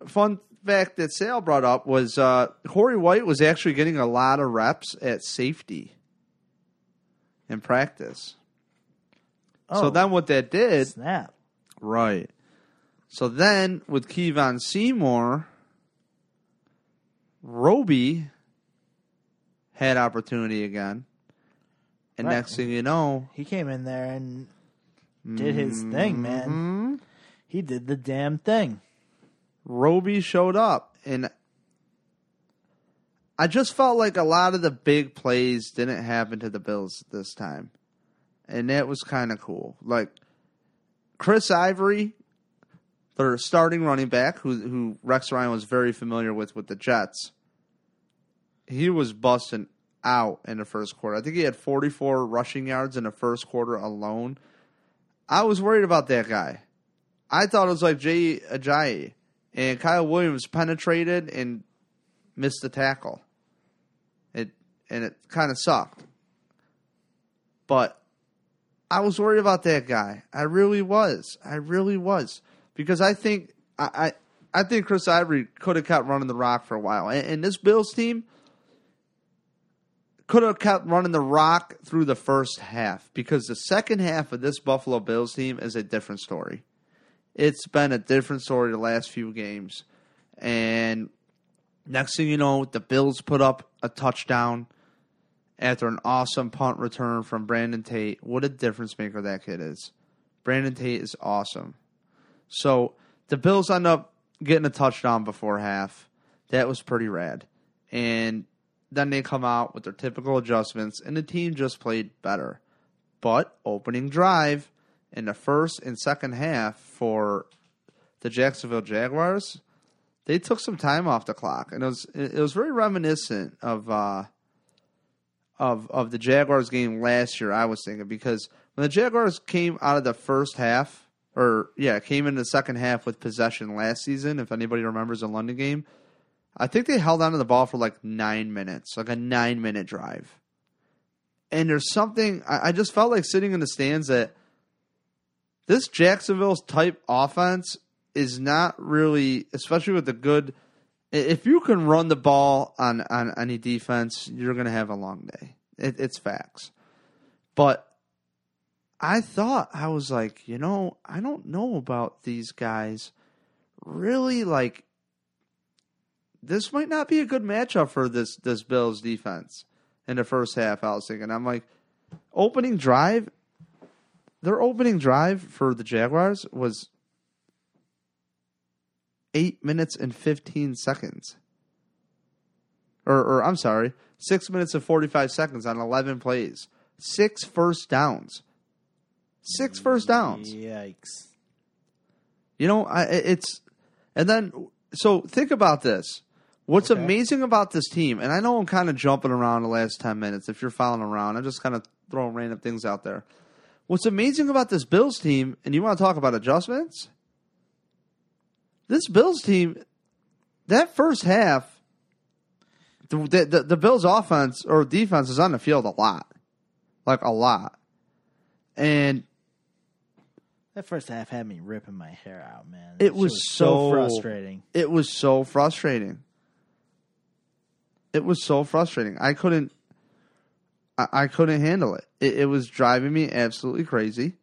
S2: Fun fact that Sal brought up was uh, Corey White was actually getting a lot of reps at safety in practice. So
S3: Oh.
S2: then what that did,
S3: Snap.
S2: right. So then with Kevon Seymour, Robey had opportunity again. And
S3: Right.
S2: next thing you know,
S3: He came in there and did his thing, man.
S2: hmm,
S3: He did the damn thing.
S2: Robey showed up. And I just felt like a lot of the big plays didn't happen to the Bills this time. And that was kind of cool. Like Chris Ivory, their starting running back, who who Rex Ryan was very familiar with with the Jets, he was busting out in the first quarter. I think he had 44 rushing yards in the first quarter alone. I was worried about that guy. I thought it was like Jay Ajayi. And Kyle Williams penetrated and missed the tackle. It and it kind of sucked. But I was worried about that guy. I really was. I really was because I think I, I I think Chris Ivory could have kept running the rock for a while. And, and this Bills team could have kept running the rock through the first half because the second half of this Buffalo Bills team is a different story. It's been a different story the last few games. And next thing you know, the Bills put up a touchdown after an awesome punt return from Brandon Tate. What a difference maker that kid is. Brandon Tate is awesome. So the Bills end up getting a touchdown before half. That was pretty rad. And then they come out with their typical adjustments, and the team just played better. But opening drive in the first and second half for the Jacksonville Jaguars, they took some time off the clock, and it was it was very reminiscent of uh, of of the Jaguars game last year. I was thinking because when the Jaguars came out of the first half, or yeah, came in the second half with possession last season. If anybody remembers the London game, I think they held onto the ball for like nine minutes, like a nine minute drive. And there's something I, I just felt like sitting in the stands that this Jacksonville's type offense is not really, especially with the good. If you can run the ball on on any defense, you're going to have a long day. It, it's facts. But I thought I was like, you know, I don't know about these guys. Really, like this might not be a good matchup for this this Bills defense in the first half. I was thinking, I'm like, opening drive, their opening drive for the Jaguars was eight minutes and fifteen seconds, or or I'm sorry, six minutes and forty five seconds on eleven plays, six first downs, six first downs.
S3: Yikes.
S2: You know, I, it's and then so think about this. What's
S3: Okay.
S2: amazing about this team, and I know I'm kind of jumping around the last ten minutes. If you're following around, I'm just kind of throwing random things out there. What's amazing about this Bills team, and you want to talk about adjustments? This Bills team, that first half, the the, the, Bills offense or defense is on the field a lot, like a lot, and
S3: That first half had me ripping my hair out, man.
S2: It was
S3: so
S2: so-
S3: frustrating.
S2: it was so frustrating. It was so frustrating. I couldn't. I, I couldn't handle it. it. It was driving me absolutely crazy.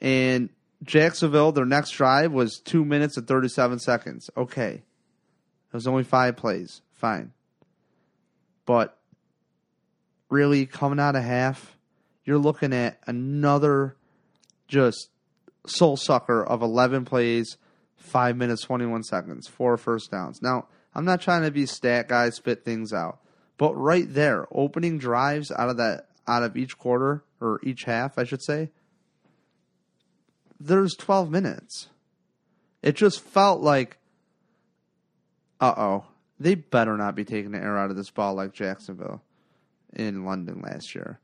S2: And Jacksonville, their next drive was two minutes and thirty-seven seconds. Okay, it was only five plays. Fine, but really coming out of half, you're looking at another just soul sucker of 11 plays, 5 minutes, 21 seconds, four first downs. Now, I'm not trying to be stat guys, spit things out, but right there, opening drives out of that, out of each quarter, or each half, I should say, there's 12 minutes. It just felt like, uh oh, they better not be taking the air out of this ball like Jacksonville in London last year.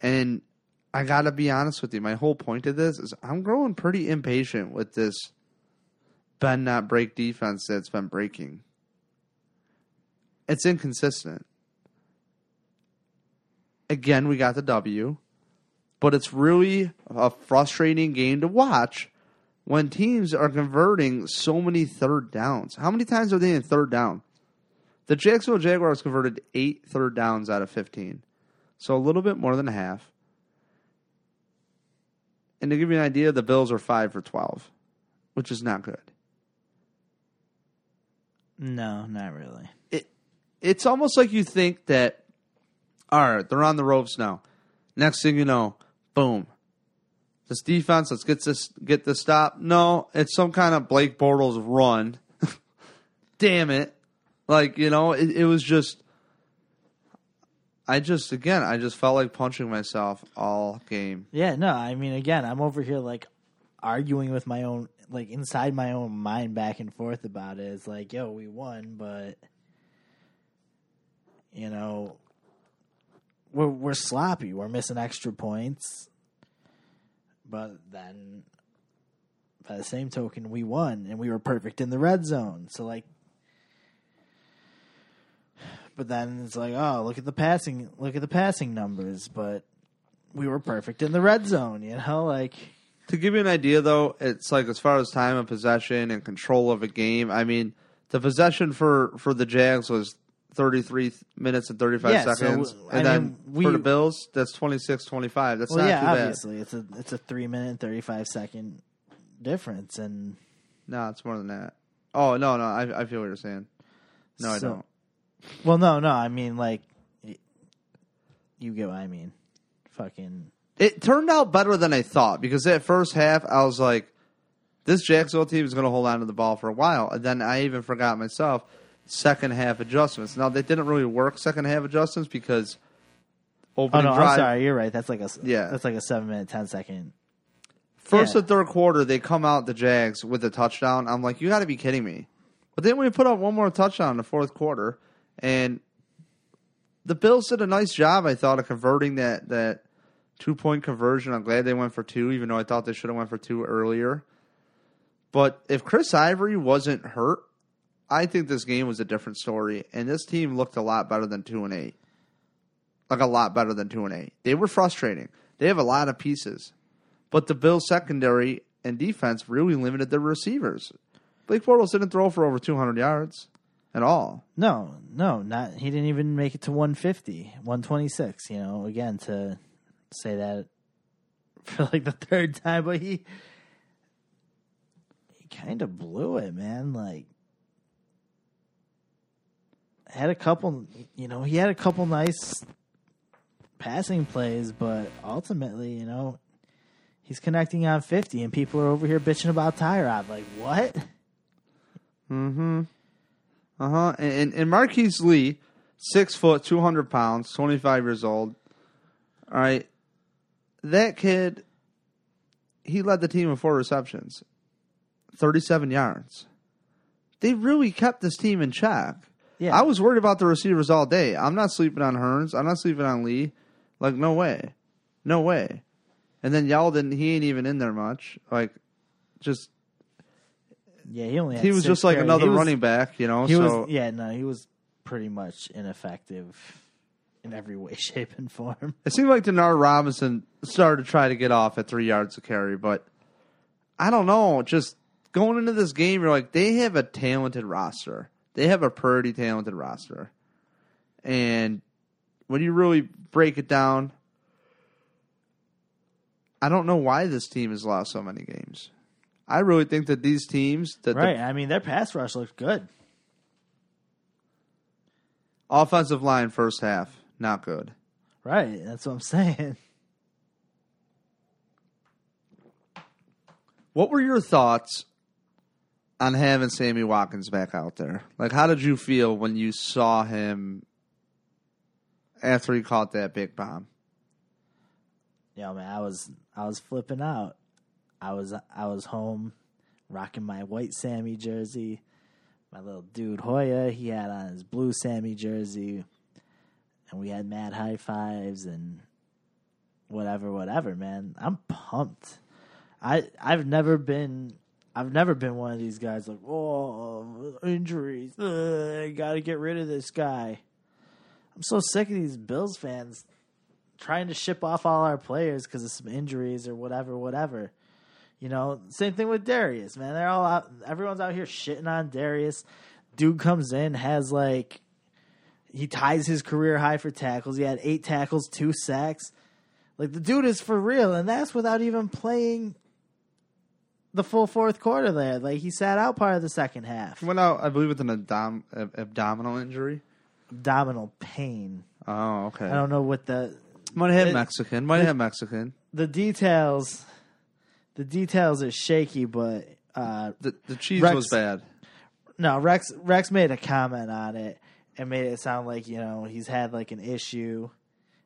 S2: And I gotta be honest with you. My whole point of this is I'm growing pretty impatient with this bend not break defense that's been breaking. It's inconsistent. Again, we got the W, but it's really a frustrating game to watch when teams are converting so many third downs. How many times are they in third down? The Jacksonville Jaguars converted eight third downs out of 15. So a little bit more than half. And to give you an idea, the Bills are 5 for 12, which is not good.
S3: No, not really.
S2: It it's almost like you think that all right, they're on the ropes now. Next thing you know, boom. This defense, let's get this get this stop. No, it's some kind of Blake Bortles run. Damn it. Like, you know, it, it was just I just again, I just felt like punching myself all game.
S3: Yeah, no, I mean, again, I'm over here like arguing with my own, like inside my own mind back and forth about it. It's like, yo, we won, but you know, we're we're sloppy. We're missing extra points, but then by the same token, we won and we were perfect in the red zone. So like. But then it's like, oh, look at the passing, look at the passing numbers. But we were perfect in the red zone, you know, like
S2: To give you an idea, though, it's like as far as time of possession and control of a game. I mean, the possession for for the Jags was 33 minutes and 35
S3: Yeah, so,
S2: seconds,
S3: I
S2: and then
S3: mean,
S2: for the Bills, that's 26-25. That's
S3: Well,
S2: not
S3: yeah,
S2: too bad.
S3: obviously it's a it's a three minute and thirty five second difference, and
S2: No, it's more than that. Oh no, no, I, I feel what you're saying. No, I
S3: So-
S2: don't.
S3: well, no, no, I mean like y- you get what I mean. Fucking
S2: It turned out better than I thought because that first half, I was like, this Jacksonville team is going to hold on to the ball for a while. And then I even forgot myself second half adjustments. Now, they didn't really work second half adjustments because
S3: oh
S2: opening
S3: no,
S2: drive,
S3: I'm sorry, you're right. That's like a
S2: Yeah.
S3: that's like a seven minute, ten second.
S2: first
S3: Yeah.
S2: third quarter, they come out the Jags with a touchdown. I'm like, you got to be kidding me. But then we put up one more touchdown in the fourth quarter, and the Bills did a nice job, I thought, of converting that that two point conversion. I'm glad they went for two, even though I thought they should have went for two earlier. But if Chris Ivory wasn't hurt, I think this game was a different story, and this team looked a lot better than two and eight. Like a lot better than two and eight. They were frustrating. They have a lot of pieces, but the Bills secondary and defense really limited their receivers. Blake Bortles didn't throw for over 200 yards at all.
S3: No, no, not he didn't even make it to 150, 126. You know, again to say that for like the third time, but he he kind of blew it, man. Like had a couple, you know, he had a couple nice passing plays, but ultimately, you know, he's connecting on 50, and people are over here bitching about Tyrod. Like what?
S2: Mm-hmm. Uh huh. And, and Marquise Lee, six foot, 200 pounds, 25 years old. All right. That kid, he led the team with four receptions, 37 yards. They really kept this team in check.
S3: Yeah.
S2: I was worried about the receivers all day. I'm not sleeping on Hurns. I'm not sleeping on Lee. Like, no way. No way. And then Yeldon, he ain't even in there much. Like, just,
S3: Yeah, he only
S2: he was just like
S3: carries.
S2: another
S3: was-
S2: running back, you know?
S3: He
S2: so,
S3: was yeah, no, he was pretty much ineffective in every way, shape, and form.
S2: It seemed like Denard Robinson started to try to get off at three yards of carry, but I don't know. Just going into this game, you're like, they have a talented roster. They have a pretty talented roster. And when you really break it down, I don't know why this team has lost so many games. I really think that these teams, that the
S3: Right. I mean, their pass rush looks good.
S2: offensive line first half, not good.
S3: Right. That's what I'm saying.
S2: What were your thoughts on having Sammy Watkins back out there? Like, how did you feel when you saw him after he caught that big bomb?
S3: Yeah, man, I was I was flipping out. I was I was home rocking my white Sammy jersey. My little dude Hoya, he had on his blue Sammy jersey. And we had mad high fives and whatever, whatever, man. I'm pumped. I I've never been I've never been one of these guys like, oh, uh, injuries. Ugh, I got to get rid of this guy. I'm so sick of these Bills fans trying to ship off all our players because of some injuries or whatever, whatever. You know, same thing with Dareus, man. They're all out. Everyone's out here shitting on Dareus. Dude comes in, has like, he ties his career high for tackles. He had eight tackles, two sacks. Like the dude is for real, and that's without even playing the full fourth quarter. There, like he sat out part of the second half.
S2: He went out, I believe, with an abdom- ab- abdominal injury.
S3: Abdominal pain.
S2: Oh, okay.
S3: I don't know what the
S2: Might have
S3: It-
S2: Mexican. Might have Mexican.
S3: the details the details are shaky but uh
S2: The, the cheese
S3: Rex-
S2: was bad.
S3: no rex rex made a comment on it and made it sound like you know he's had like an issue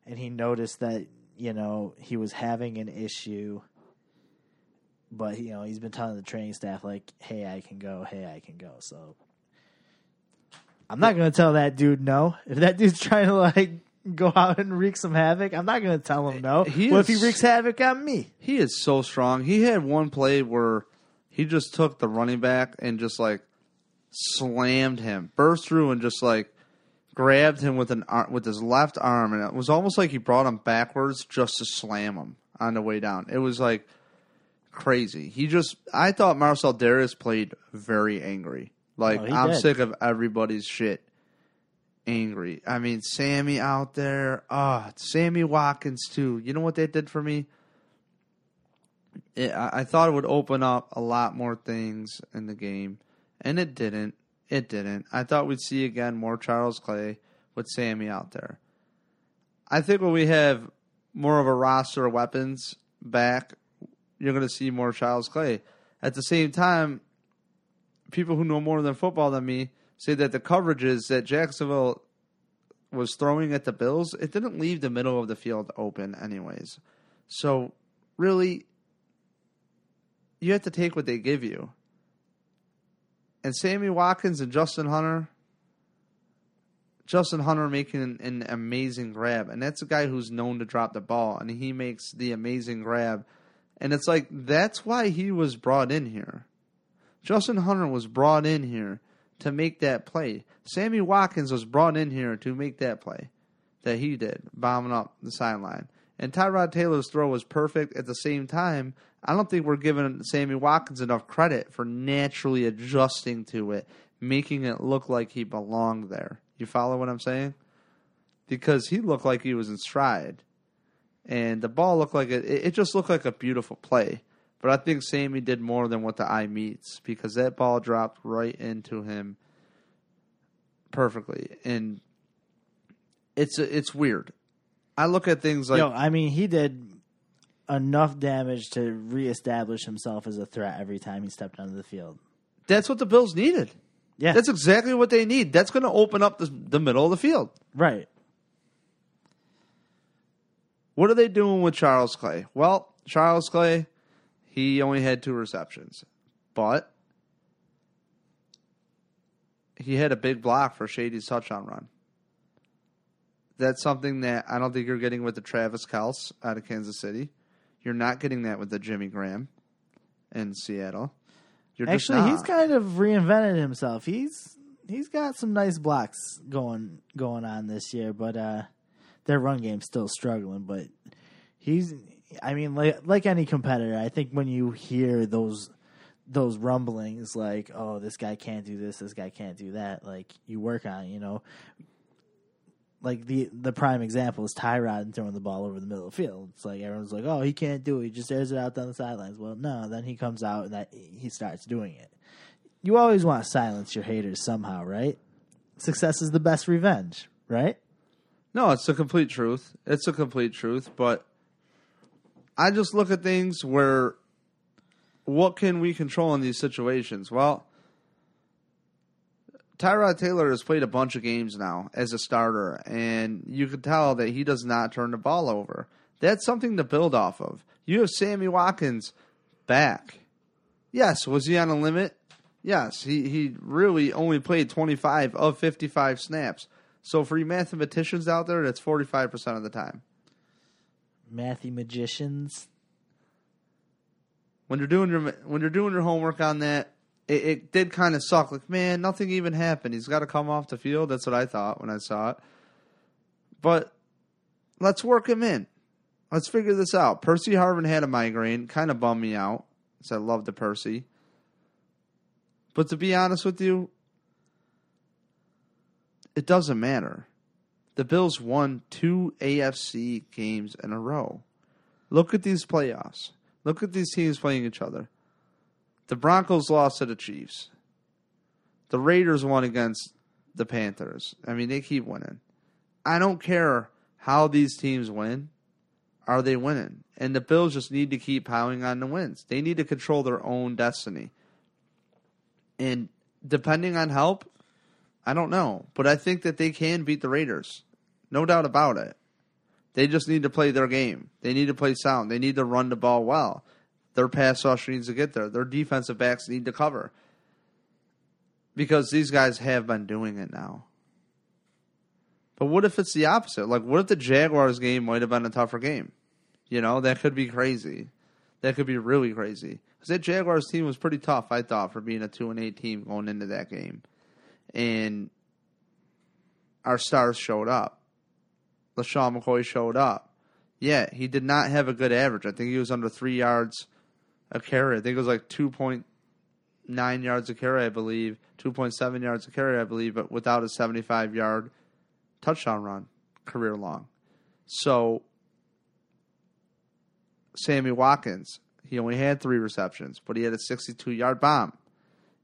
S3: and he noticed that you know he was having an issue but you know he's been telling the training staff like hey i can go hey i can go so i'm not gonna tell that dude no if that dude's trying to like go out and wreak some havoc i'm not gonna tell him no
S2: He
S3: what if he wreaks havoc on me
S2: He is so strong. He had one play where he just took the running back and just like slammed him, burst through and just like grabbed him with an ar- with his left arm, and it was almost like he brought him backwards just to slam him on the way down. It was like crazy. He just I thought Marcel Dareus played very angry. Like
S3: Oh,
S2: I'm
S3: did.
S2: sick of everybody's shit. Angry. I mean, Sammy out there. Ah, Sammy Watkins too. You know what they did for me? It, I, I thought it would open up a lot more things in the game, and it didn't. It didn't. I thought we'd see again more Charles Clay with Sammy out there. I think when we have more of a roster of weapons back, you're going to see more Charles Clay. At the same time, people who know more than football than me say that the coverages that Jacksonville was throwing at the Bills, it didn't leave the middle of the field open, anyways. So, really, you have to take what they give you. And Sammy Watkins and Justin Hunter, Justin Hunter making an, an amazing grab, and that's a guy who's known to drop the ball, and he makes the amazing grab, and it's like that's why he was brought in here. Justin Hunter was brought in here to make that play. Sammy Watkins was brought in here to make that play that he did, bombing up the sideline. And Tyrod Taylor's throw was perfect. At the same time, I don't think we're giving Sammy Watkins enough credit for naturally adjusting to it, making it look like he belonged there. You follow what I'm saying? Because he looked like he was in stride. And the ball looked like it, it just looked like a beautiful play. But I think Sammy did more than what the eye meets because that ball dropped right into him perfectly. And it's it's weird. I look at things like
S3: Yo, I mean, he did enough damage to reestablish himself as a threat every time he stepped onto the field.
S2: that's what the Bills needed.
S3: Yeah,
S2: That's exactly what they need. That's going to open up the, the middle of the field.
S3: right.
S2: What are they doing with Charles Clay? Well, Charles Clay, he only had two receptions, but he had a big block for Shady's touchdown run. That's something that I don't think you're getting with the Travis Kelce out of Kansas City. You're not getting that with the Jimmy Graham in Seattle. You're
S3: Actually, he's kind of reinvented himself. He's he's got some nice blocks going going on this year, but uh, their run game's still struggling. But he's, I mean, like like any competitor, I think when you hear those those rumblings, like, oh, this guy can't do this, this guy can't do that, like you work on, it, you know. Like the the prime example is Tyrod throwing the ball over the middle of the field. It's like everyone's like, "Oh, he can't do it. He just airs it out down the sidelines." Well, no. Then he comes out and that he starts doing it. You always want to silence your haters somehow, right? Success is the best revenge, right?
S2: No, it's a complete truth. It's a complete truth, but I just look at things where what can we control in these situations? Well, Tyrod Taylor has played a bunch of games now as a starter, and you can tell that he does not turn the ball over. That's something to build off of. You have Sammy Watkins back. Yes, was he on a limit? Yes, he, he really only played 25 of 55 snaps. So for you mathematicians out there, that's 45% of the time.
S3: Mathy magicians.
S2: When you're doing your when you're doing your homework on that, it, it did kind of suck. Like, man, nothing even happened. He's got to come off the field. That's what I thought when I saw it. But let's work him in. Let's figure this out. Percy Harvin had a migraine, kind of bummed me out. So I love the Percy. But to be honest with you, it doesn't matter. The Bills won two AFC games in a row. Look at these playoffs. Look at these teams playing each other. The Broncos lost to the Chiefs. The Raiders won against the Panthers. I mean, they keep winning. I don't care how these teams win. Are they winning? And the Bills just need to keep piling on the wins. They need to control their own destiny. And depending on help, I don't know. But I think that they can beat the Raiders. No doubt about it. They just need to play their game. They need to play sound. They need to run the ball well. Their pass rusher needs to get there. Their defensive backs need to cover. Because these guys have been doing it now. But what if it's the opposite? Like, what if the Jaguars game might have been a tougher game? You know, that could be crazy. That could be really crazy. Because that Jaguars team was pretty tough, I thought, for being a 2 and 8 team going into that game. And our stars showed up. LeSean McCoy showed up. Yeah, he did not have a good average. I think he was under three yards a carry. I think it was like two point nine yards a carry, I believe, two point seven yards a carry, I believe, but without a seventy five yard touchdown run, career long. So Sammy Watkins, he only had three receptions, but he had a sixty two yard bomb.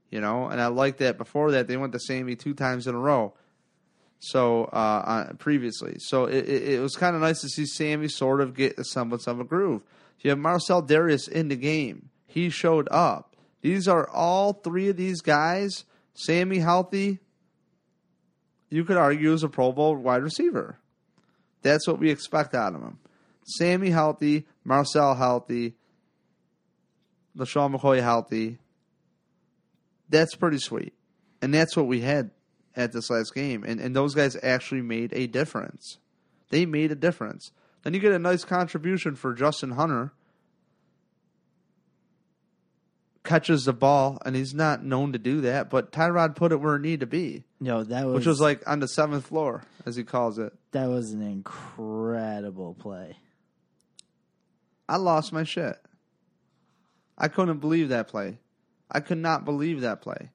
S2: You know, and I like that. Before that, they went to Sammy two times in a row. So uh, previously, so it, it, was kind of nice to see Sammy sort of get the semblance of a groove. You have Marcel Dareus in the game; he showed up. These are all three of these guys. Sammy healthy. You could argue is a Pro Bowl wide receiver. That's what we expect out of him. Sammy healthy, Marcel healthy, LeSean McCoy healthy. That's pretty sweet. And that's what we had at this last game. And, and those guys actually made a difference. They made a difference. Then you get a nice contribution for Justin Hunter. Catches the ball, and he's not known to do that, but Tyrod put it where it needed to be,
S3: No, that was
S2: which was like on the seventh floor, as he calls it.
S3: that was an incredible play.
S2: I lost my shit. I couldn't believe that play. I could not believe that play.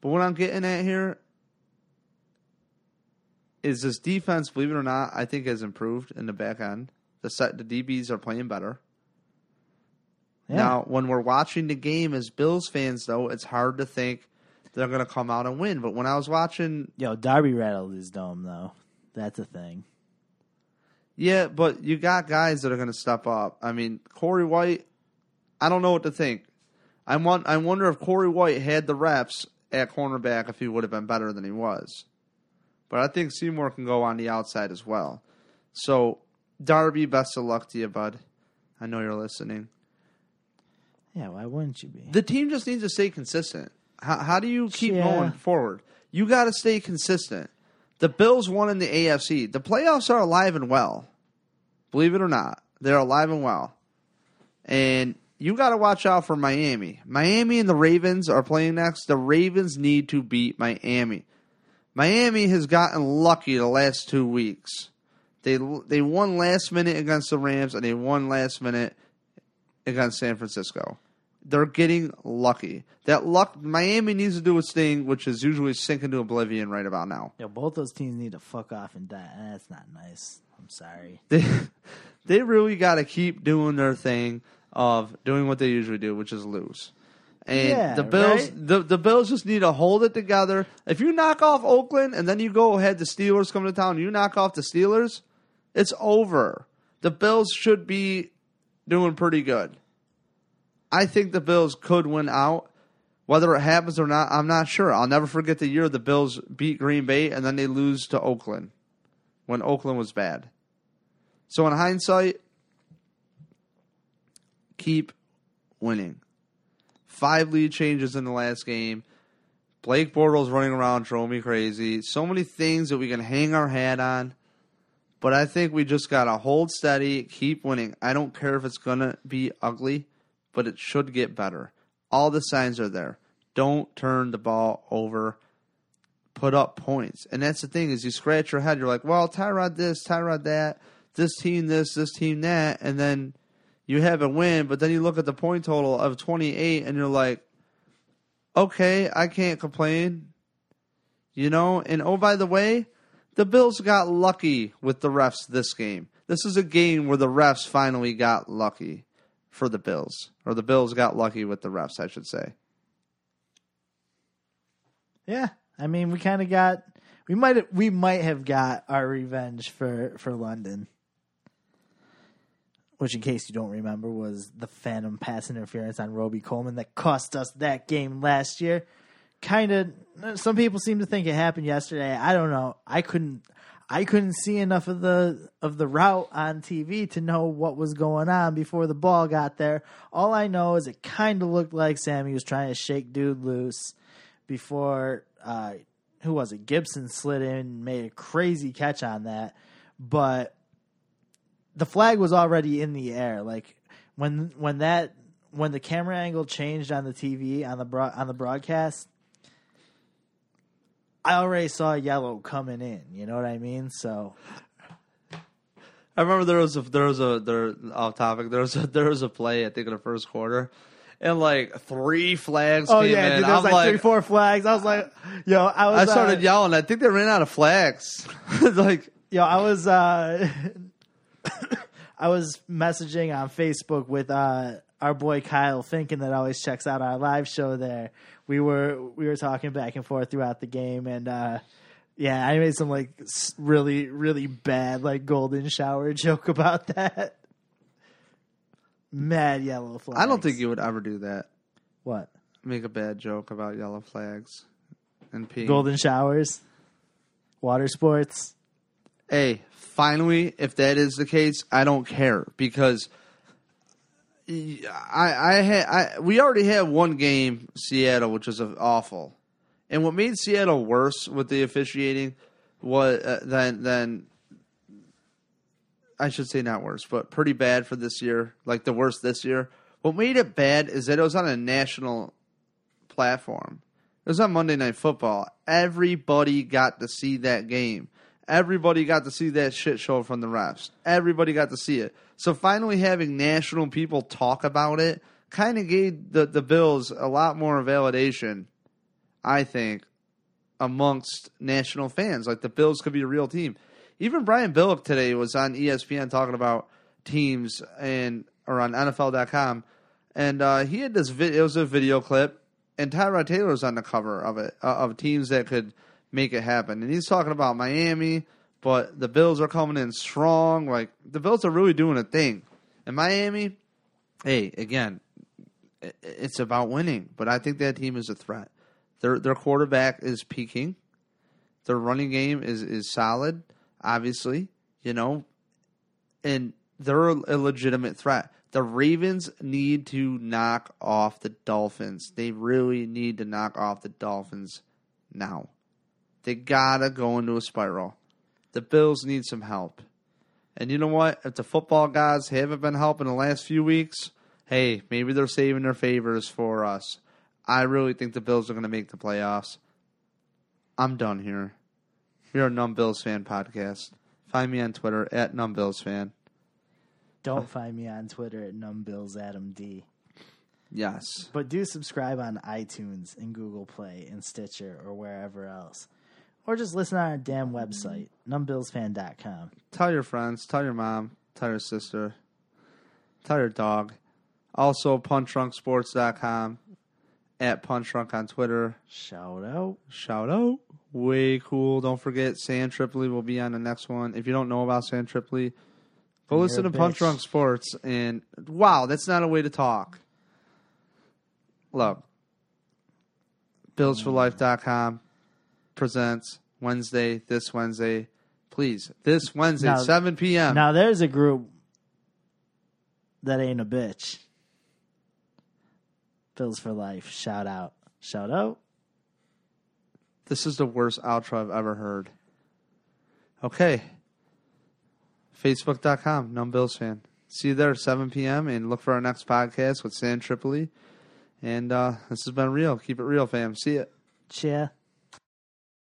S2: But what I'm getting at here is this defense, believe it or not, I think has improved in the back end. The set the DBs are playing better.
S3: Yeah.
S2: Now, when we're watching the game as Bills fans though, it's hard to think they're gonna come out and win. But when I was watching
S3: Yo, Darby rattled his dome though. That's a thing.
S2: Yeah, but you got guys that are going to step up. I mean, Corey White, I don't know what to think. I want. I wonder if Corey White had the reps at cornerback, if he would have been better than he was. But I think Seymour can go on the outside as well. So, Darby, best of luck to you, bud. I know you're listening.
S3: Yeah, why wouldn't you be?
S2: The team just needs to stay consistent. How, how do you keep
S3: Yeah.
S2: going forward? You got to stay consistent. The Bills won in the AFC. The playoffs are alive and well. Believe it or not, they're alive and well. And you got to watch out for Miami. Miami and the Ravens are playing next. The Ravens need to beat Miami. Miami has gotten lucky the last two weeks. They they won last minute against the Rams and they won last minute against San Francisco. They're getting lucky. That luck Miami needs to do its thing, which is usually sink into oblivion right about now.
S3: Yo, both those teams need to fuck off and die. That's not nice. I'm sorry.
S2: They they really got to keep doing their thing of doing what they usually do, which is lose. And
S3: Yeah,
S2: the Bills,
S3: right?
S2: the the Bills just need to hold it together. If you knock off Oakland and then you go ahead, the Steelers come to town, you knock off the Steelers, it's over. The Bills should be doing pretty good. I think the Bills could win out. Whether it happens or not, I'm not sure. I'll never forget the year the Bills beat Green Bay and then they lose to Oakland when Oakland was bad. So in hindsight, keep winning. Five lead changes in the last game. Blake Bortles running around drove me crazy. So many things that we can hang our hat on. But I think we just gotta hold steady, keep winning. I don't care if it's gonna be ugly, but it should get better. All the signs are there. Don't turn the ball over. Put up points. And that's the thing is you scratch your head, you're like, well, Tyrod this, Tyrod that, this team this, this team that, and then you have a win, but then you look at the point total of 28 and you're like, okay, I can't complain. You know, and oh, by the way, the Bills got lucky with the refs this game. This is a game where the refs finally got lucky for the Bills, or the Bills got lucky with the refs, I should say.
S3: Yeah, I mean, we kind of got we might we might have got our revenge for for London, which, in case you don't remember, was the phantom pass interference on Robey Coleman that cost us that game last year. Kind of, some people seem to think it happened yesterday. I don't know. I couldn't. I couldn't see enough of the of the route on TV to know what was going on before the ball got there. All I know is it kind of looked like Sammy was trying to shake dude loose before uh, who was it? Gibson slid in and made a crazy catch on that, but the flag was already in the air. Like when when that when the camera angle changed on the TV on the broad, on the broadcast, I already saw yellow coming in. You know what I mean? So
S2: I remember there was a there was a there off topic there was a there was a play I think in the first quarter and like three flags
S3: Oh
S2: came
S3: yeah,
S2: in.
S3: dude, there was
S2: I'm
S3: like, three, four flags. I was like, yo, I was.
S2: I started
S3: uh,
S2: yelling. I think they ran out of flags. like,
S3: Yo, I was uh I was messaging on Facebook with uh our boy Kyle Finken that always checks out our live show there. We were we were talking back and forth throughout the game and uh yeah, I made some like really really bad like golden shower joke about that. Mad yellow flags.
S2: I don't think you would ever do that.
S3: what?
S2: Make a bad joke about yellow flags and peeing.
S3: Golden showers? Water sports?
S2: Hey, finally, if that is the case, I don't care because I I had I we already had one game Seattle, which was awful, and what made Seattle worse with the officiating was uh, than than I should say not worse, but pretty bad for this year, like the worst this year. What made it bad is that it was on a national platform. It was on Monday Night Football. Everybody got to see that game. Everybody got to see that shit show from the refs. Everybody got to see it. So finally having national people talk about it kind of gave the, the Bills a lot more validation, I think, amongst national fans. Like the Bills could be a real team. Even Brian Billick today was on ESPN talking about teams and or on NFL.com, and uh, he had this. Vi- it was a video clip, and Tyrod Taylor was on the cover of it uh, of teams that could make it happen, and he's talking about Miami, but the Bills are coming in strong. Like the Bills are really doing a thing, and Miami. Hey, again, it's about winning, but I think that team is a threat. Their their quarterback is peaking. Their running game is is solid, obviously, you know, and they're a legitimate threat. The Ravens need to knock off the Dolphins. They really need to knock off the Dolphins now. They gotta go into a spiral. The Bills need some help. And you know what? If the football guys haven't been helping the last few weeks, hey, maybe they're saving their favors for us. I really think the Bills are going to make the playoffs. I'm done here. Are a Numb Bills fan podcast. Find me on Twitter at Numb Bills fan.
S3: Don't find me on Twitter at NumbBillsAdamD.
S2: Yes.
S3: But do subscribe on iTunes and Google Play and Stitcher or wherever else. Or just listen on our damn website, NumbBillsFan.com.
S2: Tell your friends, tell your mom, tell your sister, tell your dog. Also, punchdrunksports.com, at punchdrunk on Twitter.
S3: Shout out.
S2: Shout out. Way cool. Don't forget, Sal Tripoli will be on the next one. If you don't know about Sal Tripoli, go
S3: You're
S2: listen to Punch
S3: bitch.
S2: Drunk Sports. And wow, that's not a way to talk. Look, BillsForLife.com presents Wednesday, this Wednesday. Please, this Wednesday,
S3: Now-
S2: 7 p.m.
S3: Now there's a group that ain't a bitch. Bills for life. Shout out. Shout out.
S2: This is the worst outro I've ever heard. Okay. Facebook.com, Numb Bills fan. See you there, 7 p.m. And look for our next podcast with Sal Tripoli. And uh, this has been real. Keep it real, fam. See ya.
S3: Cheer.